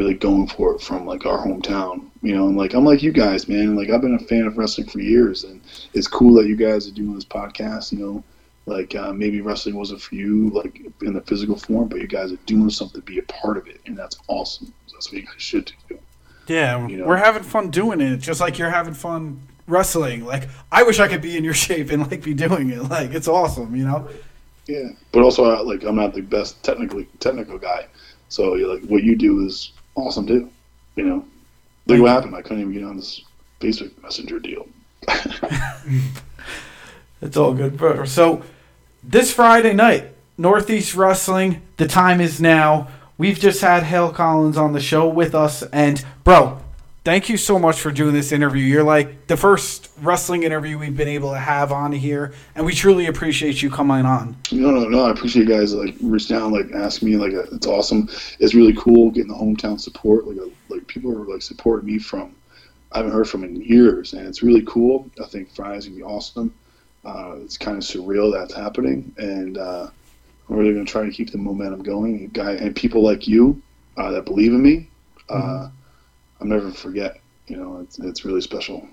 really going for it from like our hometown, you know, and like I'm like you guys, man, like I've been a fan of wrestling for years, and it's cool that you guys are doing this podcast, you know like uh, maybe wrestling wasn't for you like in the physical form but you guys are doing something to be a part of it and that's awesome that's what you guys should do Yeah, You know. we're having fun doing it, just like you're having fun wrestling. Like, I wish I could be in your shape and like be doing it. Like, it's awesome, you know. yeah but also like i'm not the best technically technical guy so like what you do is awesome too you know look what happened i couldn't even get on this facebook messenger deal It's all good, bro. So, this Friday night, Northeast Wrestling, the time is now. We've just had Hale Collins on the show with us. And, bro, thank you so much for doing this interview. You're like the first wrestling interview we've been able to have on here. And we truly appreciate you coming on. No, no, no. I appreciate you guys like reaching out, like asking me. Like, it's awesome. It's really cool getting the hometown support. Like, like people are like supporting me from I haven't heard from in years, and it's really cool. I think Friday's gonna be awesome. Uh, it's kind of surreal that's happening, and uh, I'm really gonna try to keep the momentum going. Guy and people like you uh, that believe in me, uh, I'll never forget. You know, it's it's really special.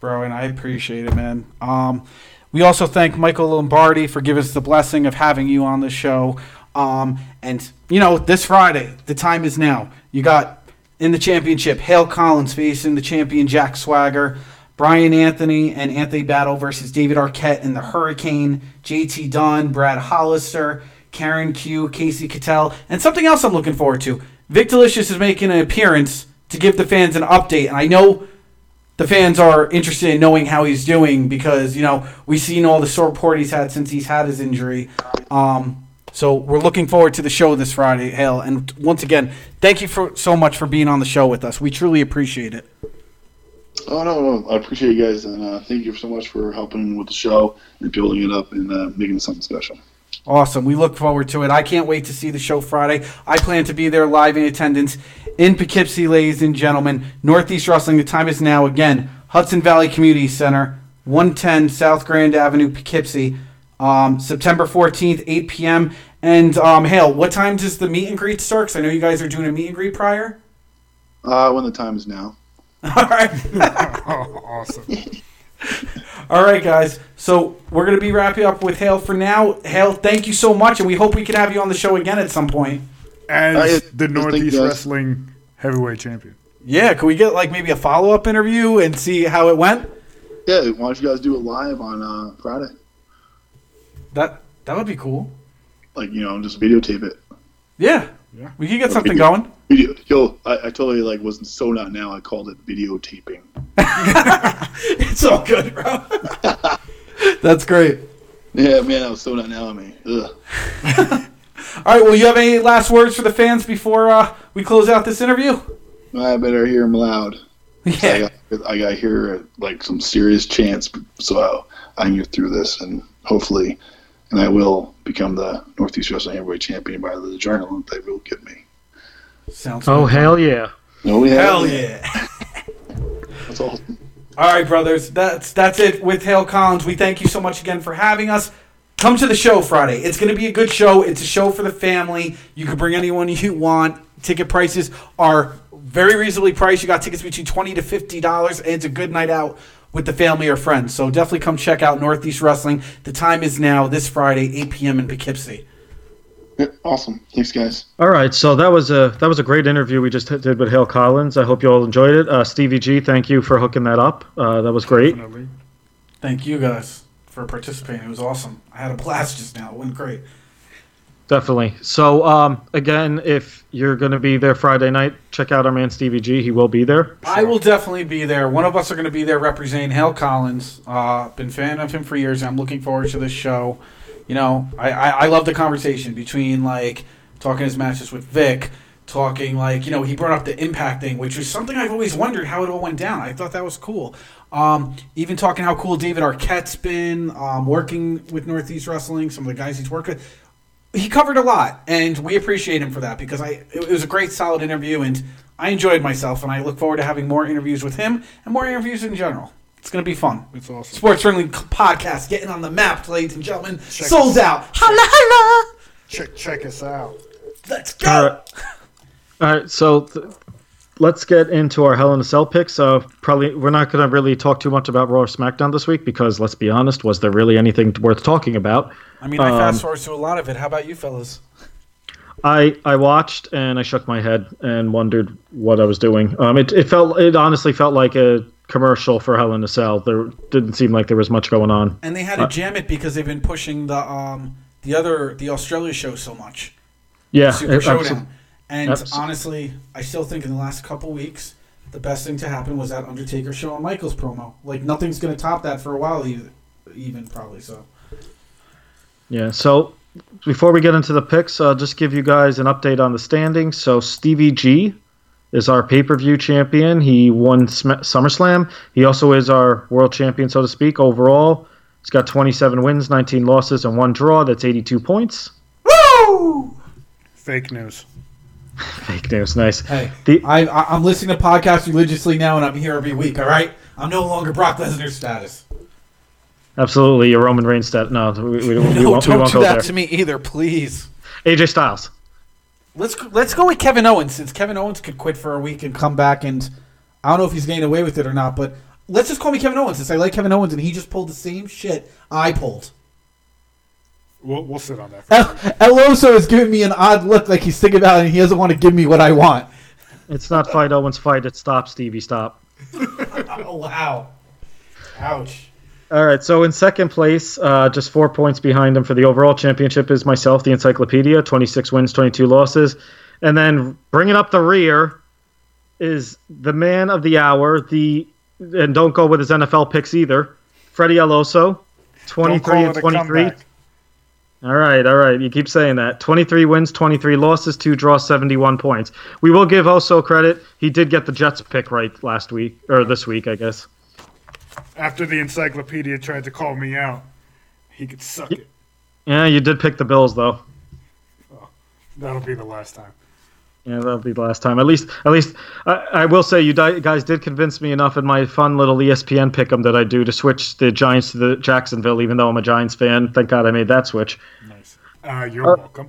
bro, and I appreciate it, man. Um, we also thank Michael Lombardi for giving us the blessing of having you on the show. Um, and you know, this Friday, the time is now. You got in the championship Hale Collins facing the champion Jack Swagger, Brian Anthony and Anthony Battle versus David Arquette and the Hurricane, JT Dunn, Brad Hollister, Karen Q, Kasey Catal, and something else I'm looking forward to. Vik Dalishus is making an appearance to give the fans an update, and I know the fans are interested in knowing how he's doing because you know we've seen all the support he's had since he's had his injury. Um, so we're looking forward to the show this Friday, Hale. And once again, thank you for so much for being on the show with us. We truly appreciate it. Oh no, no, I appreciate you guys, and uh, thank you so much for helping with the show and building it up and uh, making it something special. Awesome. We look forward to it. I can't wait to see the show Friday. I plan to be there live in attendance in Poughkeepsie, ladies and gentlemen. Northeast Wrestling, the time is now. Again, Hudson Valley Community Center, 110 South Grand Avenue, Poughkeepsie. Um, September 14th, 8 p.m. And, um, Hale, what time does the meet and greet start? 'Cause I know you guys are doing a meet and greet prior. Uh, when the time is now. All right. Awesome. All right, guys. So we're going to be wrapping up with Hale for now. Hale, thank you so much. And we hope we can have you on the show again at some point. As I- the Northeast Wrestling Heavyweight Champion. Yeah, can we get like maybe a follow up interview and see how it went? Yeah, why don't you guys do it live on uh, Friday? That that would be cool. Like you know, just videotape it. Yeah, Yeah. we could get Okay. something going. Video, yo, I, I totally like wasn't so not now. I called it videotaping. it's all good, bro. That's great. Yeah, man, I was so not now on me. All right. Well, you have any last words for the fans before uh, we close out this interview? I better hear them loud. I Yeah. got, I got to hear like some serious chants so I, I can get through this and hopefully, and I will become the Northeast Wrestling Heavyweight Champion by the adrenaline they will give me. Sounds. Oh good. hell yeah! Oh yeah, Hell yeah. that's awesome. All right, brothers. That's that's it with Hale Collins. We thank you so much again for having us. Come to the show Friday. It's going to be a good show. It's a show for the family. You can bring anyone you want. Ticket prices are very reasonably priced. You got tickets between twenty to fifty dollars, and it's a good night out with the family or friends. So definitely come check out Northeast Wrestling. The time is now this Friday, eight p.m. in Poughkeepsie. Yeah, awesome. Thanks, guys. All right, so that was a that was a great interview we just did with Hale Collins. I hope you all enjoyed it. Uh, Stevie G, thank you for hooking that up. Uh, that was great. Definitely. Thank you guys for participating. It was awesome. I had a blast just now. It went great. Definitely. So, um, again, if you're going to be there Friday night, check out our man Stevie G. He will be there. I will definitely be there. One of us are going to be there representing Hale Collins. Uh, been fan of him for years. I'm looking forward to this show. You know, I, I, I love the conversation between like talking his matches with Vik, talking like you know he brought up the impact thing, which was something I've always wondered how it all went down. I thought that was cool. Um, even talking how cool David Arquette's been um, working with Northeast Wrestling, some of the guys he's worked with he covered a lot, and we appreciate him for that because I it was a great, solid interview, and I enjoyed myself, and I look forward to having more interviews with him and more interviews in general. It's going to be fun. It's awesome. Sports Frenzy Podcast getting on the map, ladies and gentlemen. Check Sold us- out. Holla, holla. Check check us out. Let's go. All right. All right. So th- let's get into our Hell in a Cell picks. Uh, probably we're not going to really talk too much about Raw or SmackDown this week because let's be honest, was there really anything worth talking about? I mean, I Um, fast forward to a lot of it. How about you, fellas? I I watched and I shook my head and wondered what I was doing. Um, it it felt it honestly felt like a commercial for Hell in a Cell. There didn't seem like there was much going on. And they had to jam it because they've been pushing the um the other the Australia show so much. Yeah, Super Showdown. And abso- honestly, I still think in the last couple weeks, the best thing to happen was that Undertaker Shawn Michaels promo. Like nothing's going to top that for a while, either, even probably. So Yeah. So before we get into the picks, I'll just give you guys an update on the standings. So Stevie G is our pay per view champion. He won Sm- SummerSlam. He also is our world champion, so to speak, overall. He's got 27 wins, 19 losses, and one draw. That's 82 points. woo! Fake news. Fake news, nice. Hey, The- I, I I'm listening to podcasts religiously now, and I'm here every week. All right, I'm no longer Brock Lesnar status. Absolutely, a Roman Reigns stat. No, we, we, we, No, won't, we don't won't do go that there. to me either, please. AJ Styles. Let's let's go with Kevin Owens since Kevin Owens could quit for a week and come back and I don't know if he's getting away with it or not, but let's just call me Kevin Owens since I like Kevin Owens and he just pulled the same shit I pulled. We'll, we'll sit on that. For El, El Oso is giving me an odd look like he's thinking about it and he doesn't want to give me what I want. It's not fight Owens fight. It's stop Stevie stop. Oh wow. Ouch. All right, so in second place, uh, just four points behind him for the overall championship is myself, the Encyclopedia, 26 wins, 22 losses. And then bringing up the rear is the man of the hour, the and don't go with his NFL picks either, Freddie El Oso, 23 and 23. All right, all right. You keep saying that. 23 wins, 23 losses, two draws, 71 points. We will give Oso credit. He did get the Jets pick right last week, or this week, I guess. After the encyclopedia tried to call me out, he could suck it. Yeah, you did pick the Bills, though. That'll be the last time. Yeah, that'll be the last time. At least, at least, I, I will say you di- guys did convince me enough in my fun little ESPN pick'em that I do to switch the Giants to the Jacksonville, even though I'm a Giants fan. Thank God I made that switch. Nice. Uh, you're Uh, welcome.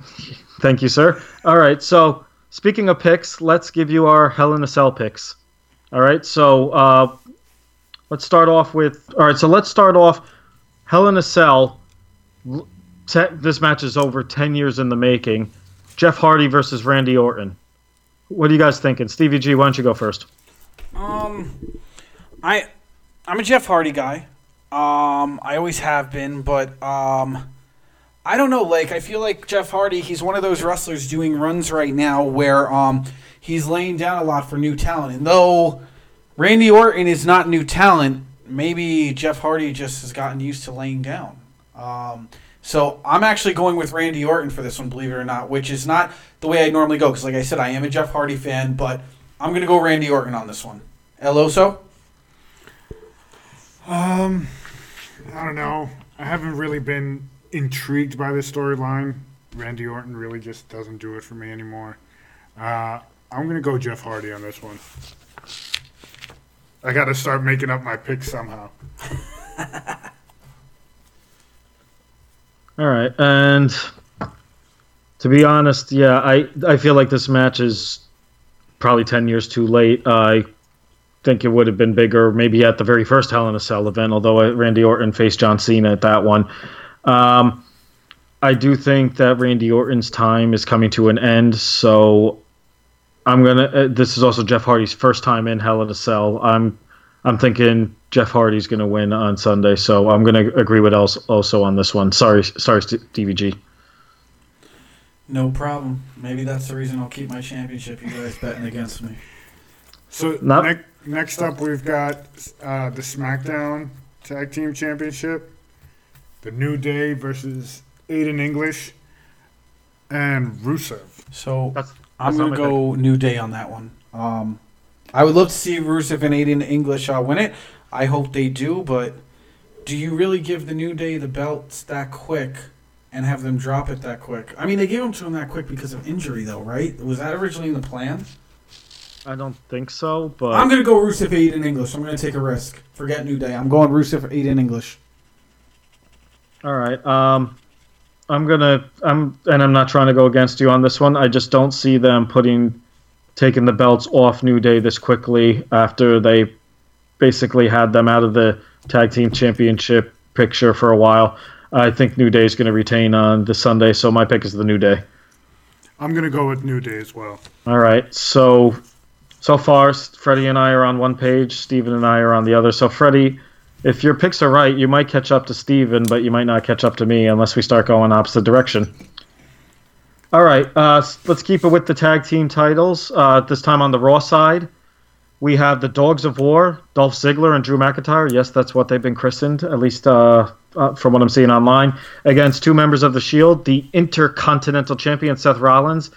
Thank you, sir. All right, so speaking of picks, let's give you our Hell in a Cell picks. All right, so uh, let's start off with. All right, so let's start off Hell in a Cell. This match is over 10 years in the making. Jeff Hardy versus Randy Orton. What are you guys thinking? Stevie G, why don't you go first? Um, I I'm a Jeff Hardy guy. Um, I always have been, but um, I don't know. Like, I feel like Jeff Hardy. He's one of those wrestlers doing runs right now where um he's laying down a lot for new talent. And though Randy Orton is not new talent, maybe Jeff Hardy just has gotten used to laying down. Um, so I'm actually going with Randy Orton for this one, believe it or not, which is not the way I normally go because, like I said, I am a Jeff Hardy fan, but I'm going to go Randy Orton on this one. El Oso? Um, I don't know. I haven't really been intrigued by this storyline. Randy Orton really just doesn't do it for me anymore. Uh, I'm gonna go Jeff Hardy on this one. I got to start making up my picks somehow. All right, and to be honest, yeah, I I feel like this match is probably ten years too late. I think it would have been bigger, maybe at the very first Hell in a Cell event. Although uh, Randy Orton faced John Cena at that one, um, I do think that Randy Orton's time is coming to an end. So I'm gonna. Uh, this is Oso Jeff Hardy's first time in Hell in a Cell. I'm I'm thinking Jeff Hardy's going to win on Sunday. So I'm going to agree with Oso, also on this one. Sorry, sorry, DVG. No problem. Maybe that's the reason I'll keep my championship. You guys betting against me. So ne- next up, we've got uh, the SmackDown Tag Team Championship, the New Day versus Aiden English and Rusev. So that's, that's I'm going to go New Day on that one. Um, I would love to see Rusev and Aiden English uh, win it. I hope they do, but do you really give the New Day the belts that quick and have them drop it that quick? I mean, they gave them to them that quick because of injury, though, right? Was that originally in the plan? I don't think so, but I'm gonna go Rusev Aiden English. I'm gonna take a risk. Forget New Day. I'm going Rusev Aiden English. All right. Um, I'm gonna. I'm and I'm not trying to go against you on this one. I just don't see them putting taking the belts off New Day this quickly after they basically had them out of the tag team championship picture for a while. I think New Day is going to retain on the Sunday, so my pick is the New Day. I'm going to go with New Day as well. All right. So so far, Freddie and I are on one page. Steven and I are on the other. So Freddie, if your picks are right, you might catch up to Steven, but you might not catch up to me unless we start going opposite direction. All right, uh, let's keep it with the tag team titles. Uh, this time on the Raw side, we have the Dogs of War, Dolph Ziggler and Drew McIntyre. Yes, that's what they've been christened, at least uh, uh, from what I'm seeing online. Against two members of the Shield, the Intercontinental Champion Seth Rollins,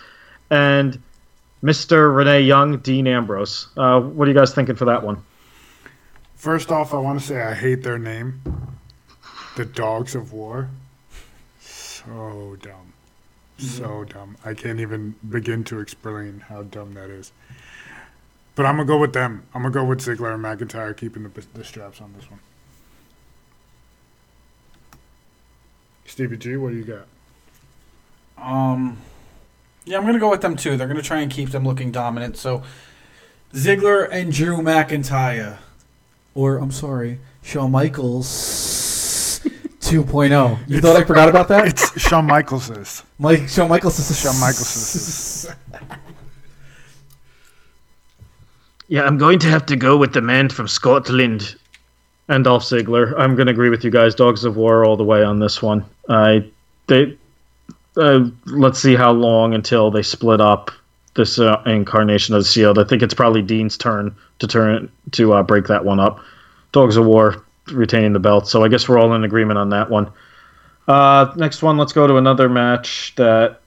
and Mr. Renee Young, Dean Ambrose. Uh, what are you guys thinking for that one? First off, I want to say I hate their name, the Dogs of War. So dumb, so mm-hmm. dumb. I can't even begin to explain how dumb that is. But I'm gonna go with them. I'm gonna go with Ziggler and McIntyre keeping the, the straps on this one. Stevie G, what do you got? Um, yeah, I'm gonna go with them too. They're gonna try and keep them looking dominant. So Ziggler and Drew McIntyre, or I'm sorry, Shawn Michaels 2.0. You thought I forgot about that? It's Shawn Michaels. Mike Shawn Michaels. Shawn Michaels. Yeah, I'm going to have to go with the man from Scotland and Dolph Ziggler. I'm going to agree with you guys. Dogs of War all the way on this one. I they uh, let's see how long until they split up this uh, incarnation of the Shield. I think it's probably Dean's turn to turn to uh, break that one up. Dogs of War retaining the belt, so I guess we're all in agreement on that one. Uh, next one, let's go to another match that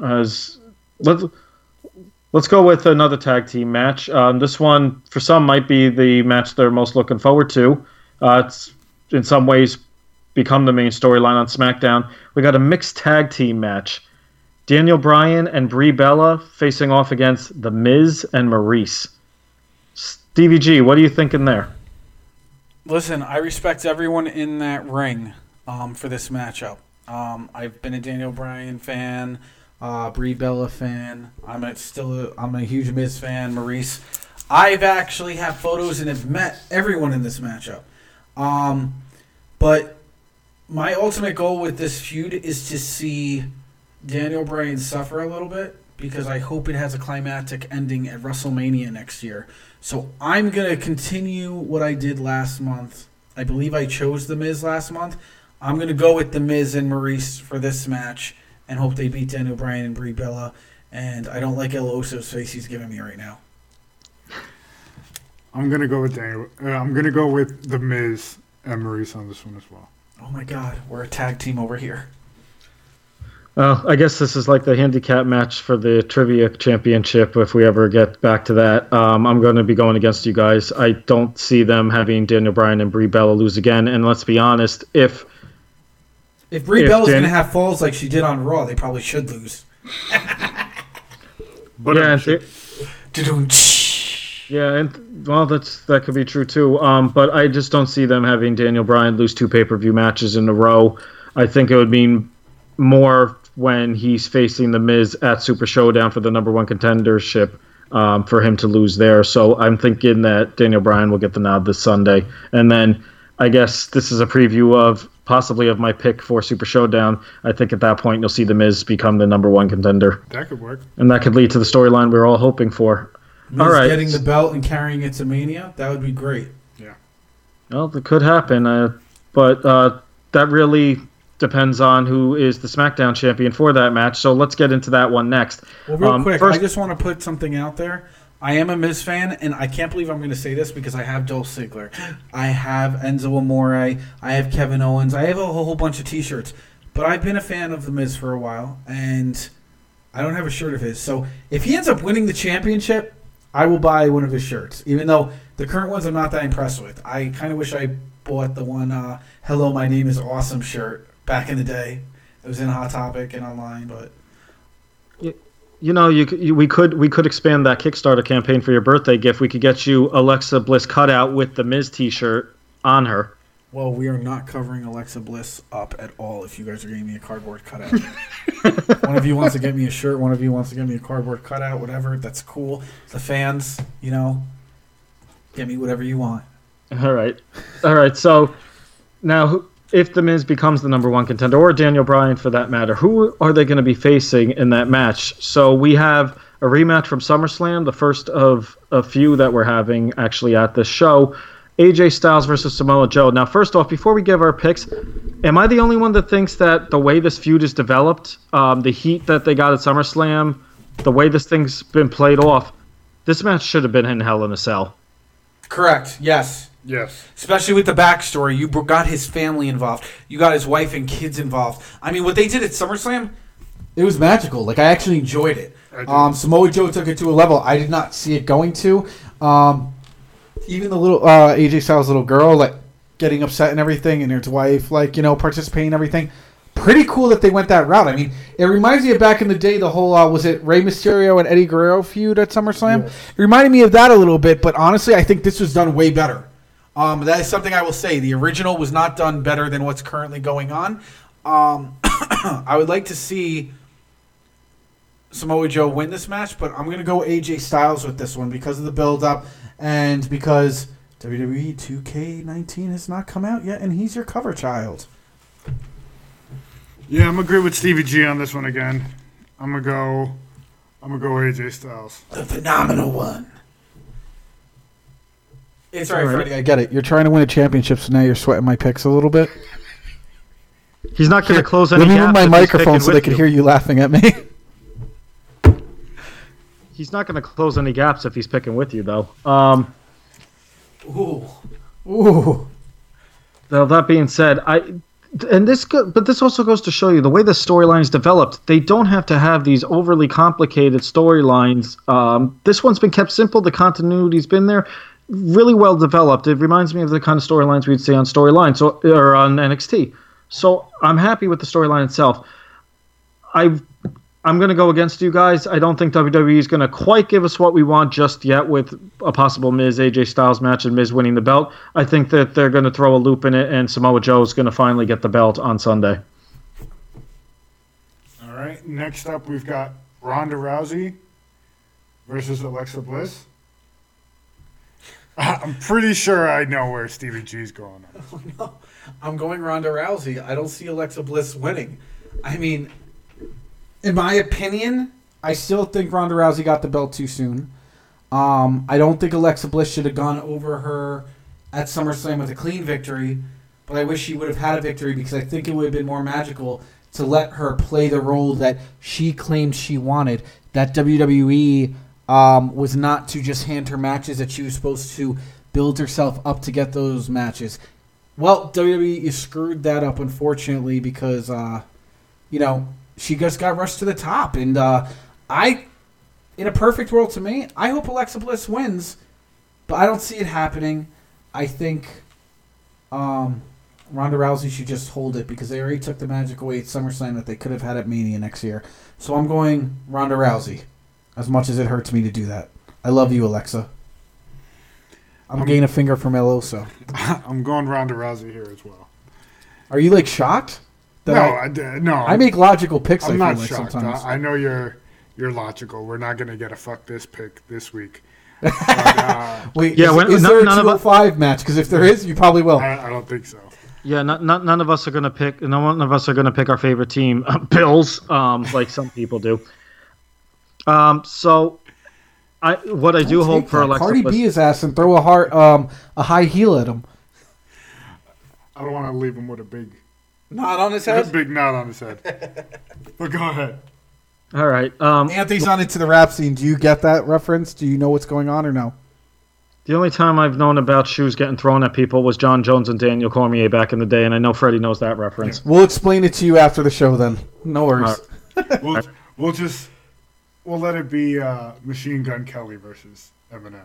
has let's Let's go with another tag team match. Um, this one, for some, might be the match they're most looking forward to. Uh, it's in some ways become the main storyline on SmackDown. We got a mixed tag team match. Daniel Bryan and Brie Bella facing off against The Miz and Maurice. Stevie G, what are you thinking there? Listen, I respect everyone in that ring um, for this matchup. Um, I've been a Daniel Bryan fan uh, Brie Bella fan. I'm a, still a, I'm a huge Miz fan. Maurice, I've actually have photos and have met everyone in this matchup. Um, but my ultimate goal with this feud is to see Daniel Bryan suffer a little bit because I hope it has a climactic ending at WrestleMania next year. So I'm gonna continue what I did last month. I believe I chose the Miz last month. I'm gonna go with the Miz and Maurice for this match and hope they beat Daniel Bryan and Brie Bella. And I don't like El Oso's face he's giving me right now. I'm gonna go with Daniel. Uh, I'm gonna go with the Miz and Maurice on this one as well. Oh my God, we're a tag team over here. Well, I guess this is like the handicap match for the trivia championship. If we ever get back to that, um, I'm going to be going against you guys. I don't see them having Daniel Bryan and Brie Bella lose again. And let's be honest, if if Brie Bella's Dan- going to have falls like she did on Raw, they probably should lose. but yeah, yeah, and well, that's that could be true too. Um, but I just don't see them having Daniel Bryan lose two pay per view matches in a row. I think it would mean more when he's facing the Miz at Super Showdown for the number one contendership um, for him to lose there. So I'm thinking that Daniel Bryan will get the nod this Sunday, and then I guess this is a preview of possibly of my pick for Super Showdown. I think at that point you'll see The Miz become the number one contender. That could work. And that could lead to the storyline we are all hoping for. Miz all right. getting the belt and carrying it to Mania, that would be great. Yeah. Well, it could happen, uh, but uh, that really depends on who is the SmackDown champion for that match. So let's get into that one next. Well, real Um, quick, first- I just want to put something out there. I am a Miz fan, and I can't believe I'm going to say this because I have Dolph Ziggler, I have Enzo Amore, I have Kevin Owens, I have a whole bunch of T-shirts. But I've been a fan of the Miz for a while, and I don't have a shirt of his. So if he ends up winning the championship, I will buy one of his shirts. Even though the current ones I'm not that impressed with. I kind of wish I bought the one uh, "Hello, my name is Awesome" shirt back in the day. It was in Hot Topic and online, but You know, you, you we could we could expand that Kickstarter campaign for your birthday gift. We could get you Alexa Bliss cutout with the Miz T-shirt on her. Well, we are not covering Alexa Bliss up at all if you guys are getting me a cardboard cutout. one of you wants to get me a shirt, one of you wants to get me a cardboard cutout, whatever. That's cool. The fans, you know, get me whatever you want. All right, all right. So now, who- if the Miz becomes the number one contender, or Daniel Bryan for that matter, who are they going to be facing in that match? So we have a rematch from SummerSlam, the first of a few that we're having actually at this show. AJ Styles versus Samoa Joe. Now, first off, before we give our picks, am I the only one that thinks that the way this feud is developed, um, the heat that they got at SummerSlam, the way this thing's been played off, this match should have been in Hell in a Cell. Correct. Yes. Yes. Especially with the backstory, you got his family involved. You got his wife and kids involved. I mean, what they did at SummerSlam, it was magical. Like I actually enjoyed it. Um, Samoa Joe took it to a level I did not see it going to. Um, even the little uh, AJ Styles little girl, like getting upset and everything, and his wife, like you know, participating and everything. Pretty cool that they went that route. I mean, it reminds me of back in the day. The whole uh, was it Rey Mysterio and Eddie Guerrero feud at SummerSlam. It reminded me of that a little bit, but honestly, I think this was done way better. Um, that is something I will say. The original was not done better than what's currently going on. Um, I would like to see Samoa Joe win this match, but I'm going to go AJ Styles with this one because of the build up and because WWE 2K19 has not come out yet, and he's your cover child. Yeah, I'm agree with Stevie G on this one again. I'm gonna go. I'm gonna go AJ Styles. The phenomenal one. It's all right, All right. Freddie. I get it. You're trying to win a championship, so now you're sweating my picks a little bit. He's not going to close any Let me gaps. move my if he's microphone picking so they with can you. hear you laughing at me. He's not going to close any gaps if he's picking with you, though. Um, Ooh. Ooh. Now that being said, I and this go, but this also goes to show you the way the storylines developed. They don't have to have these overly complicated storylines. Um, this one's been kept simple. The continuity's been there, really well developed. It reminds me of the kind of storylines we'd see on Storyline, so or on NXT. So I'm happy with the storyline itself. I I'm going to go against you guys. I don't think WWE is going to quite give us what we want just yet with a possible Miz AJ Styles match and Miz winning the belt. I think that they're going to throw a loop in it, and Samoa Joe is going to finally get the belt on Sunday. All right. Next up, we've got Ronda Rousey versus Alexa Bliss. I'm pretty sure I know where Stevie G's going. On. I'm going Ronda Rousey. I don't see Alexa Bliss winning. I mean, in my opinion, I still think Ronda Rousey got the belt too soon. Um, I don't think Alexa Bliss should have gone over her at SummerSlam with a clean victory, but I wish she would have had a victory because I think it would have been more magical to let her play the role that she claimed she wanted. That WWE um, was not to just hand her matches, that she was supposed to build herself up to get those matches. Well, WWE screwed that up, unfortunately, because uh, you know she just got rushed to the top, and uh, I, in a perfect world to me, I hope Alexa Bliss wins, but I don't see it happening. I think um, Ronda Rousey should just hold it because they already took the magic away at SummerSlam that they could have had at Mania next year. So I'm going Ronda Rousey, as much as it hurts me to do that. I love you, Alexa. I'm getting a finger from El Oso. I'm going Ronda Rousey here as well. Are you like shocked? No, That I, d- no. I, I make logical picks. I'm I not like shocked. sometimes. I, I know you're you're logical. We're not gonna get a fuck this pick this week. But, uh, Wait, Yeah, is, when- is none- there a none of us- 205 match? Because if there is, you probably will. I, I don't think so. Yeah, not, not, none of us are going to pick. No one of us are going to pick our favorite team, Bills, um, like some people do. Um, so, I what I do Don't hope for that. Alexa Cardi Bliss. B his ass and throw a heart, um, a high heel at him. I don't want to leave him with a big, knot on his head. a big knot on his head. but go ahead. All right. Um, Anthony's on into the rap scene. Do you get that reference? Do you know what's going on or no? the only time I've known about shoes getting thrown at people was Jon Jones and Daniel Cormier back in the day, and I know Freddie knows that reference. We'll explain it to you after the show. Then no worries. We'll, we'll just we'll let it be uh, Machine Gun Kelly versus Eminem.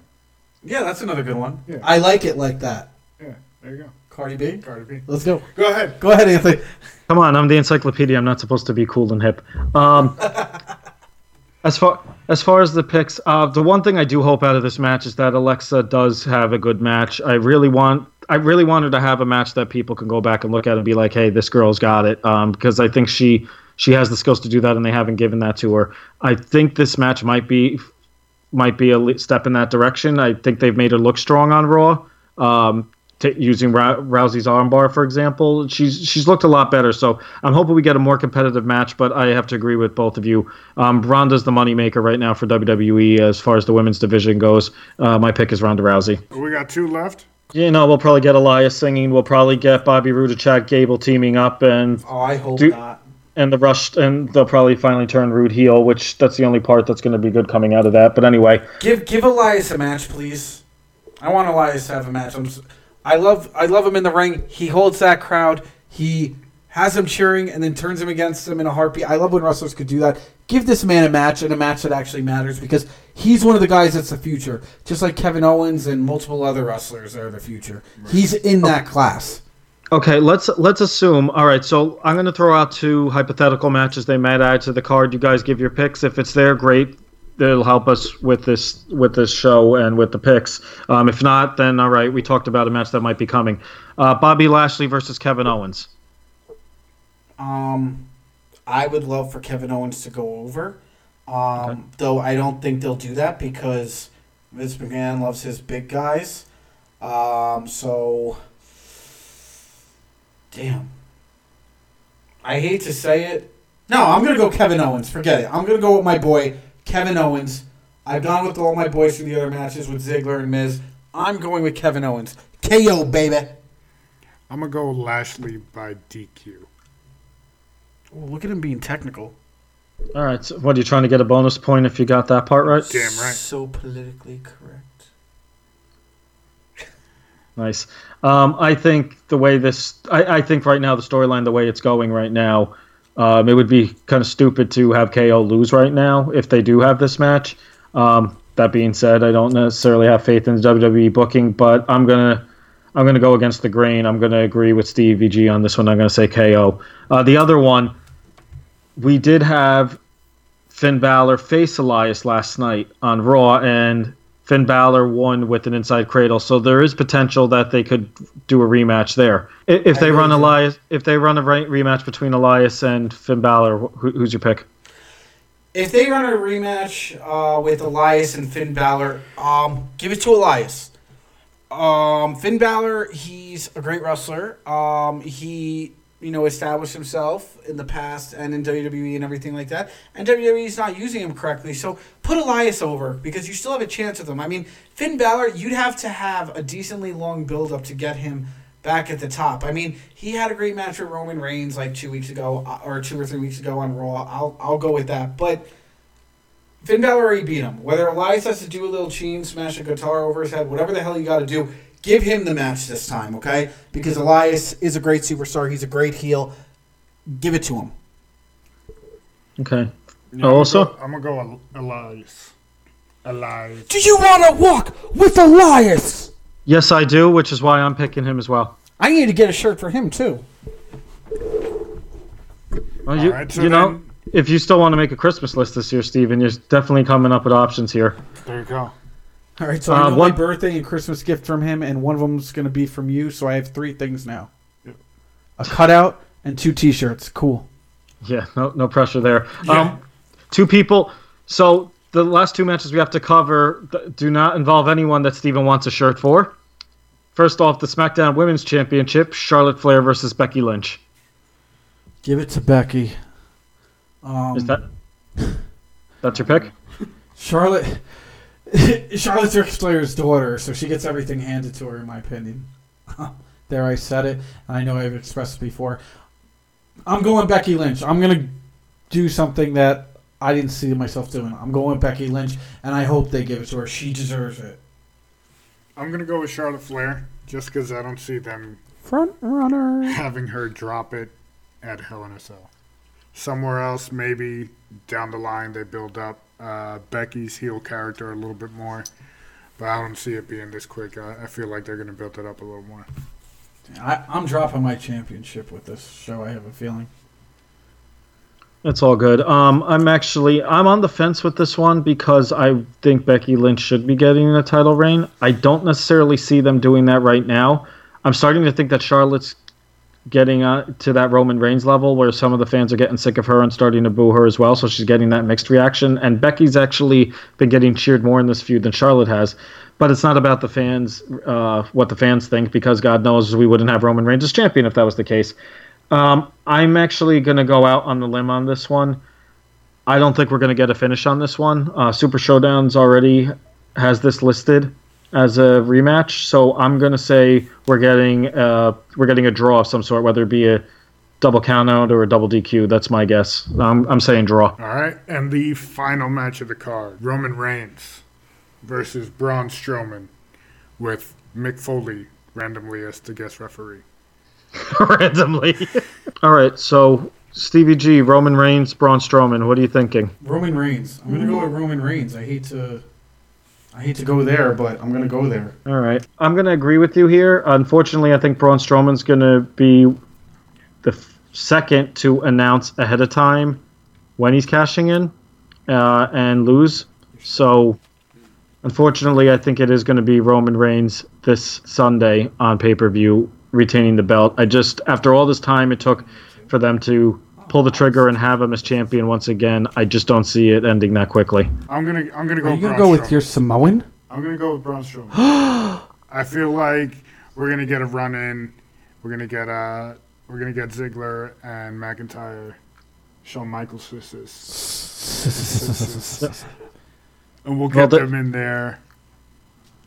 Yeah, that's another good one. Yeah. I like it like that. Yeah, there you go. Cardi B. Cardi B. Let's go. Go ahead. Go ahead, Anthony. Come on, I'm the encyclopedia. I'm not supposed to be cool and hip. Um, as far as far as the picks, uh, the one thing I do hope out of this match is that Alexa does have a good match. I really want, I really wanted to have a match that people can go back and look at and be like, "Hey, this girl's got it," um, because I think she she has the skills to do that, and they haven't given that to her. I think this match might be might be a step in that direction. I think they've made her look strong on Raw. Um, t- using Rou- Rousey's armbar, for example, she's she's looked a lot better. So I'm hoping we get a more competitive match. But I have to agree with both of you. Um, Ronda's the moneymaker right now for WWE as far as the women's division goes. Uh, my pick is Ronda Rousey. We got two left. You know, we'll probably get Elias singing. We'll probably get Bobby Roode and Chad Gable teaming up, and Oh, I hope Do- not. And the rush, and they'll probably finally turn Roode heel, which that's the only part that's going to be good coming out of that. But anyway, Give give Elias a match, please. I want Elias to have a match. I'm, s- I love I love him in the ring. He holds that crowd. He has him cheering and then turns him against him in a heartbeat. I love when wrestlers could do that. Give this man a match and a match that actually matters because he's one of the guys that's the future. Just like Kevin Owens and multiple other wrestlers are the future. He's in oh. that class. Okay, let's let's assume. All right, so I'm going to throw out two hypothetical matches they might add to the card. You guys give your picks. If it's there, great. It'll help us with this with this show and with the picks. Um, if not, then all right. We talked about a match that might be coming. Uh, Bobby Lashley versus Kevin Owens. Um, I would love for Kevin Owens to go over. Um, Though I don't think they'll do that because Vince McMahon loves his big guys. Um, so, damn. I hate to say it. No, I'm going to go Kevin Owens. Forget it. I'm going to go with my boy, Kevin Owens. I've gone with all my boys from the other matches with Ziggler and Miz. I'm going with Kevin Owens. KO, baby. I'm gonna go Lashley by DQ. Oh, look at him being technical. All right. So what are you trying to get a bonus point if you got that part right? Damn right. So politically correct. Nice. Um, I think the way this, I, I think right now the storyline, the way it's going right now, um, it would be kind of stupid to have KO lose right now if they do have this match. Um, that being said, I don't necessarily have faith in the WWE booking, but I'm gonna, I'm gonna go against the grain. I'm gonna agree with Stevie G on this one. I'm gonna say KO. Uh, the other one, we did have Finn Balor face Elias last night on Raw, and Finn Balor won with an inside cradle, so there is potential that they could do a rematch there. If they run. Elias, if they run a re- rematch between Elias and Finn Balor, who's your pick? If they run a rematch uh, with Elias and Finn Balor, um, give it to Elias. Um, Finn Balor, he's a great wrestler. Um, he, you know, established himself in the past and in WWE and everything like that. And WWE's not using him correctly. So put Elias over because you still have a chance with him. I mean, Finn Balor, you'd have to have a decently long build up to get him back at the top. I mean, he had a great match with Roman Reigns like two weeks ago uh, or two or three weeks ago on Raw. I'll I'll go with that. But Finn Balor already beat him. Whether Elias has to do a little chain, smash a guitar over his head, whatever the hell you got to do, give him the match this time, okay? Because Elias is a great superstar. He's a great heel. Give it to him. Okay. Yeah, also? I'm gonna go, I'm gonna go Elias. Elias. Do you want to walk with Elias? Yes, I do, which is why I'm picking him as well. I need to get a shirt for him too. Well, you, right, so you know, then- if you still want to make a Christmas list this year, Steven, you're definitely coming up with options here. There you go. All right, so Uh, I know one- my birthday and Christmas gift from him, and one of them's going to be from you. So I have three things now: Yep. a cutout and two T-shirts. Cool. Yeah, no, no pressure there. Yeah. Um, two people. So the last two matches we have to cover do not involve anyone that Steven wants a shirt for. First off, the SmackDown Women's Championship: Charlotte Flair versus Becky Lynch. Give it to Becky. Um, Is that that's your pick? Charlotte? Charlotte's Ric Flair's daughter, so she gets everything handed to her, in my opinion. There, I said it. I know I've expressed it before. I'm going Becky Lynch. I'm gonna do something that I didn't see myself doing. I'm going Becky Lynch, and I hope they give it to her. She deserves it. I'm gonna go with Charlotte Flair just because I don't see them Front runner. having her drop it at Hell in a Cell. Somewhere else, maybe down the line, they build up uh, Becky's heel character a little bit more, but I don't see it being this quick. I, I feel like they're gonna build it up a little more. I, I'm dropping my championship with this show. I have a feeling. It's all good. Um, I'm actually I'm on the fence with this one because I think Becky Lynch should be getting a title reign. I don't necessarily see them doing that right now. I'm starting to think that Charlotte's getting uh, to that Roman Reigns level where some of the fans are getting sick of her and starting to boo her as well. So she's getting that mixed reaction. And Becky's actually been getting cheered more in this feud than Charlotte has. But it's not about the fans, uh, what the fans think, because God knows we wouldn't have Roman Reigns as champion if that was the case. Um, I'm actually going to go out on the limb on this one. I don't think we're going to get a finish on this one. Uh, Super Showdowns already has this listed as a rematch, so I'm going to say we're getting uh, we're getting a draw of some sort, whether it be a double countout or a double DQ. That's my guess. I'm, I'm saying draw. All right, and the final match of the card: Roman Reigns versus Braun Strowman, with Mick Foley randomly as the guest referee. randomly. All right, so Stevie G, Roman Reigns, Braun Strowman. What are you thinking? Roman Reigns. I'm gonna go with Roman Reigns. I hate to, I hate to go there, but I'm gonna go there. All right, I'm gonna agree with you here. Unfortunately, I think Braun Strowman's gonna be the f- second to announce ahead of time when he's cashing in uh, and lose. So, unfortunately, I think it is going to be Roman Reigns this Sunday on pay per view retaining the belt. I just after all this time it took for them to pull the trigger and have him as champion once again, I just don't see it ending that quickly. I'm gonna I'm gonna go. Are you gonna Braun go with Strowman. your Samoan? I'm gonna go with Braun Strowman. I feel like we're gonna get a run in. We're gonna get uh we're gonna get Ziggler and McIntyre, Shawn Michaels sisters, and we'll Well, get the- them in there.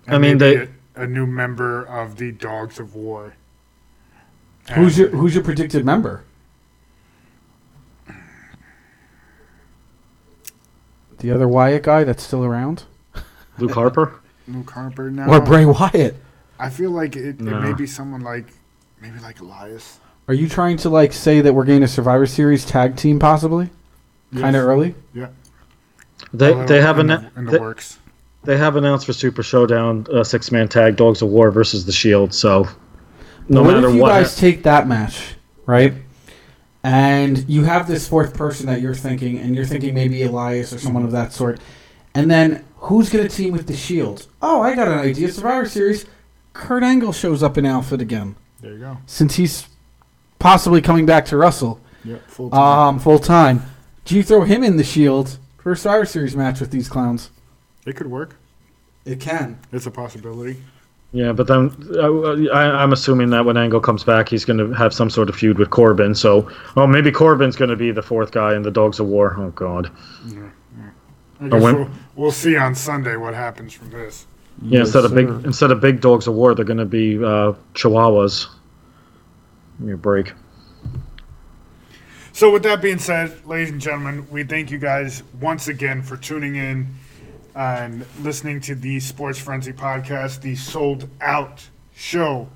I mean, maybe they- a, a new member of the Dogs of War. Who's your Who's your predicted member? The other Wyatt guy that's still around, Luke Harper. Luke Harper now? or Bray Wyatt? I feel like it, it No. may be someone like maybe like Elias. Are you trying to like say that we're getting a Survivor Series tag team possibly? Kind of Yes. early. Yeah. They Although they have in an the, in the they, works. they have announced for Super Showdown uh, a six man tag Dogs of War versus the Shield. So no what matter if you what, guys take that match, right? And you have this fourth person that you're thinking, and you're thinking maybe Elias or someone of that sort. And then who's going to team with the Shield? Oh, I got an idea. Survivor Series. Kurt Angle shows up in outfit again, There you go. since he's possibly coming back to Russell Yeah, full time. um, full time. Do you throw him in the Shield for a Survivor Series match with these clowns? it could work. It can. It's a possibility. Yeah. But then uh, I, I'm assuming that when Angle comes back, he's going to have some sort of feud with Corbin. So oh, maybe Corbin's going to be the fourth guy in the Dogs of War. Oh God. I guess we'll, we'll see on Sunday what happens from this. Yeah, instead of big instead of big dogs of war, they're going to be uh, chihuahuas. Give me a break. So, with that being said, ladies and gentlemen, we thank you guys once again for tuning in and listening to the Sports Frenzy podcast, the Souled Out show.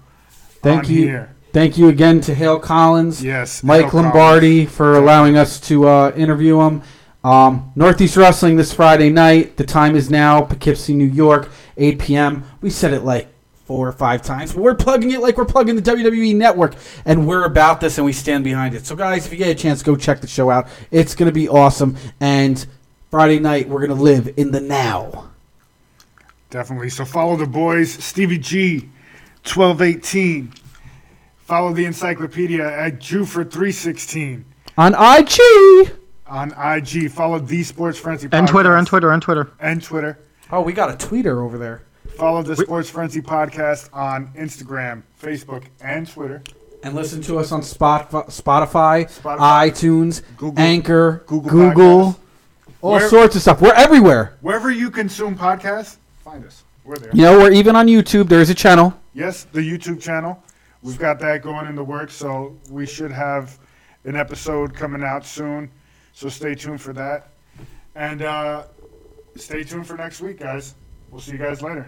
Thank you. Here. Thank you again to Hale Collins. Yes, Mike Hale Lombardi for allowing us to uh, interview him. Um, Northeast Wrestling this Friday night. The time is now Poughkeepsie, New York, 8 p.m. We said it like four or five times, but we're plugging it like we're plugging the WWE Network, and we're about this and we stand behind it. So, guys, if you get a chance, go check the show out. It's going to be awesome. And Friday night, we're going to live in the now. Definitely. So follow the boys, Stevie G, twelve eighteen. Follow the encyclopedia at Juford316 On IG. on IG. Follow the Sports Frenzy podcast. And Twitter, Podcast and Twitter, and Twitter. and Twitter. Oh, we got a tweeter over there. Follow the Sports Frenzy podcast on Instagram, Facebook, and Twitter. and listen to us on Spot, Spotify, Spotify, iTunes, Google- Anchor, Google Google, Podcasts. All Where- sorts of stuff. We're everywhere. Wherever you consume podcasts, find us. We're there. You know, we're even on YouTube. There is a channel. Yes, the YouTube channel. we've got that going in the works, so we should have an episode coming out soon. So stay tuned for that, and uh, stay tuned for next week, guys. We'll see you guys later.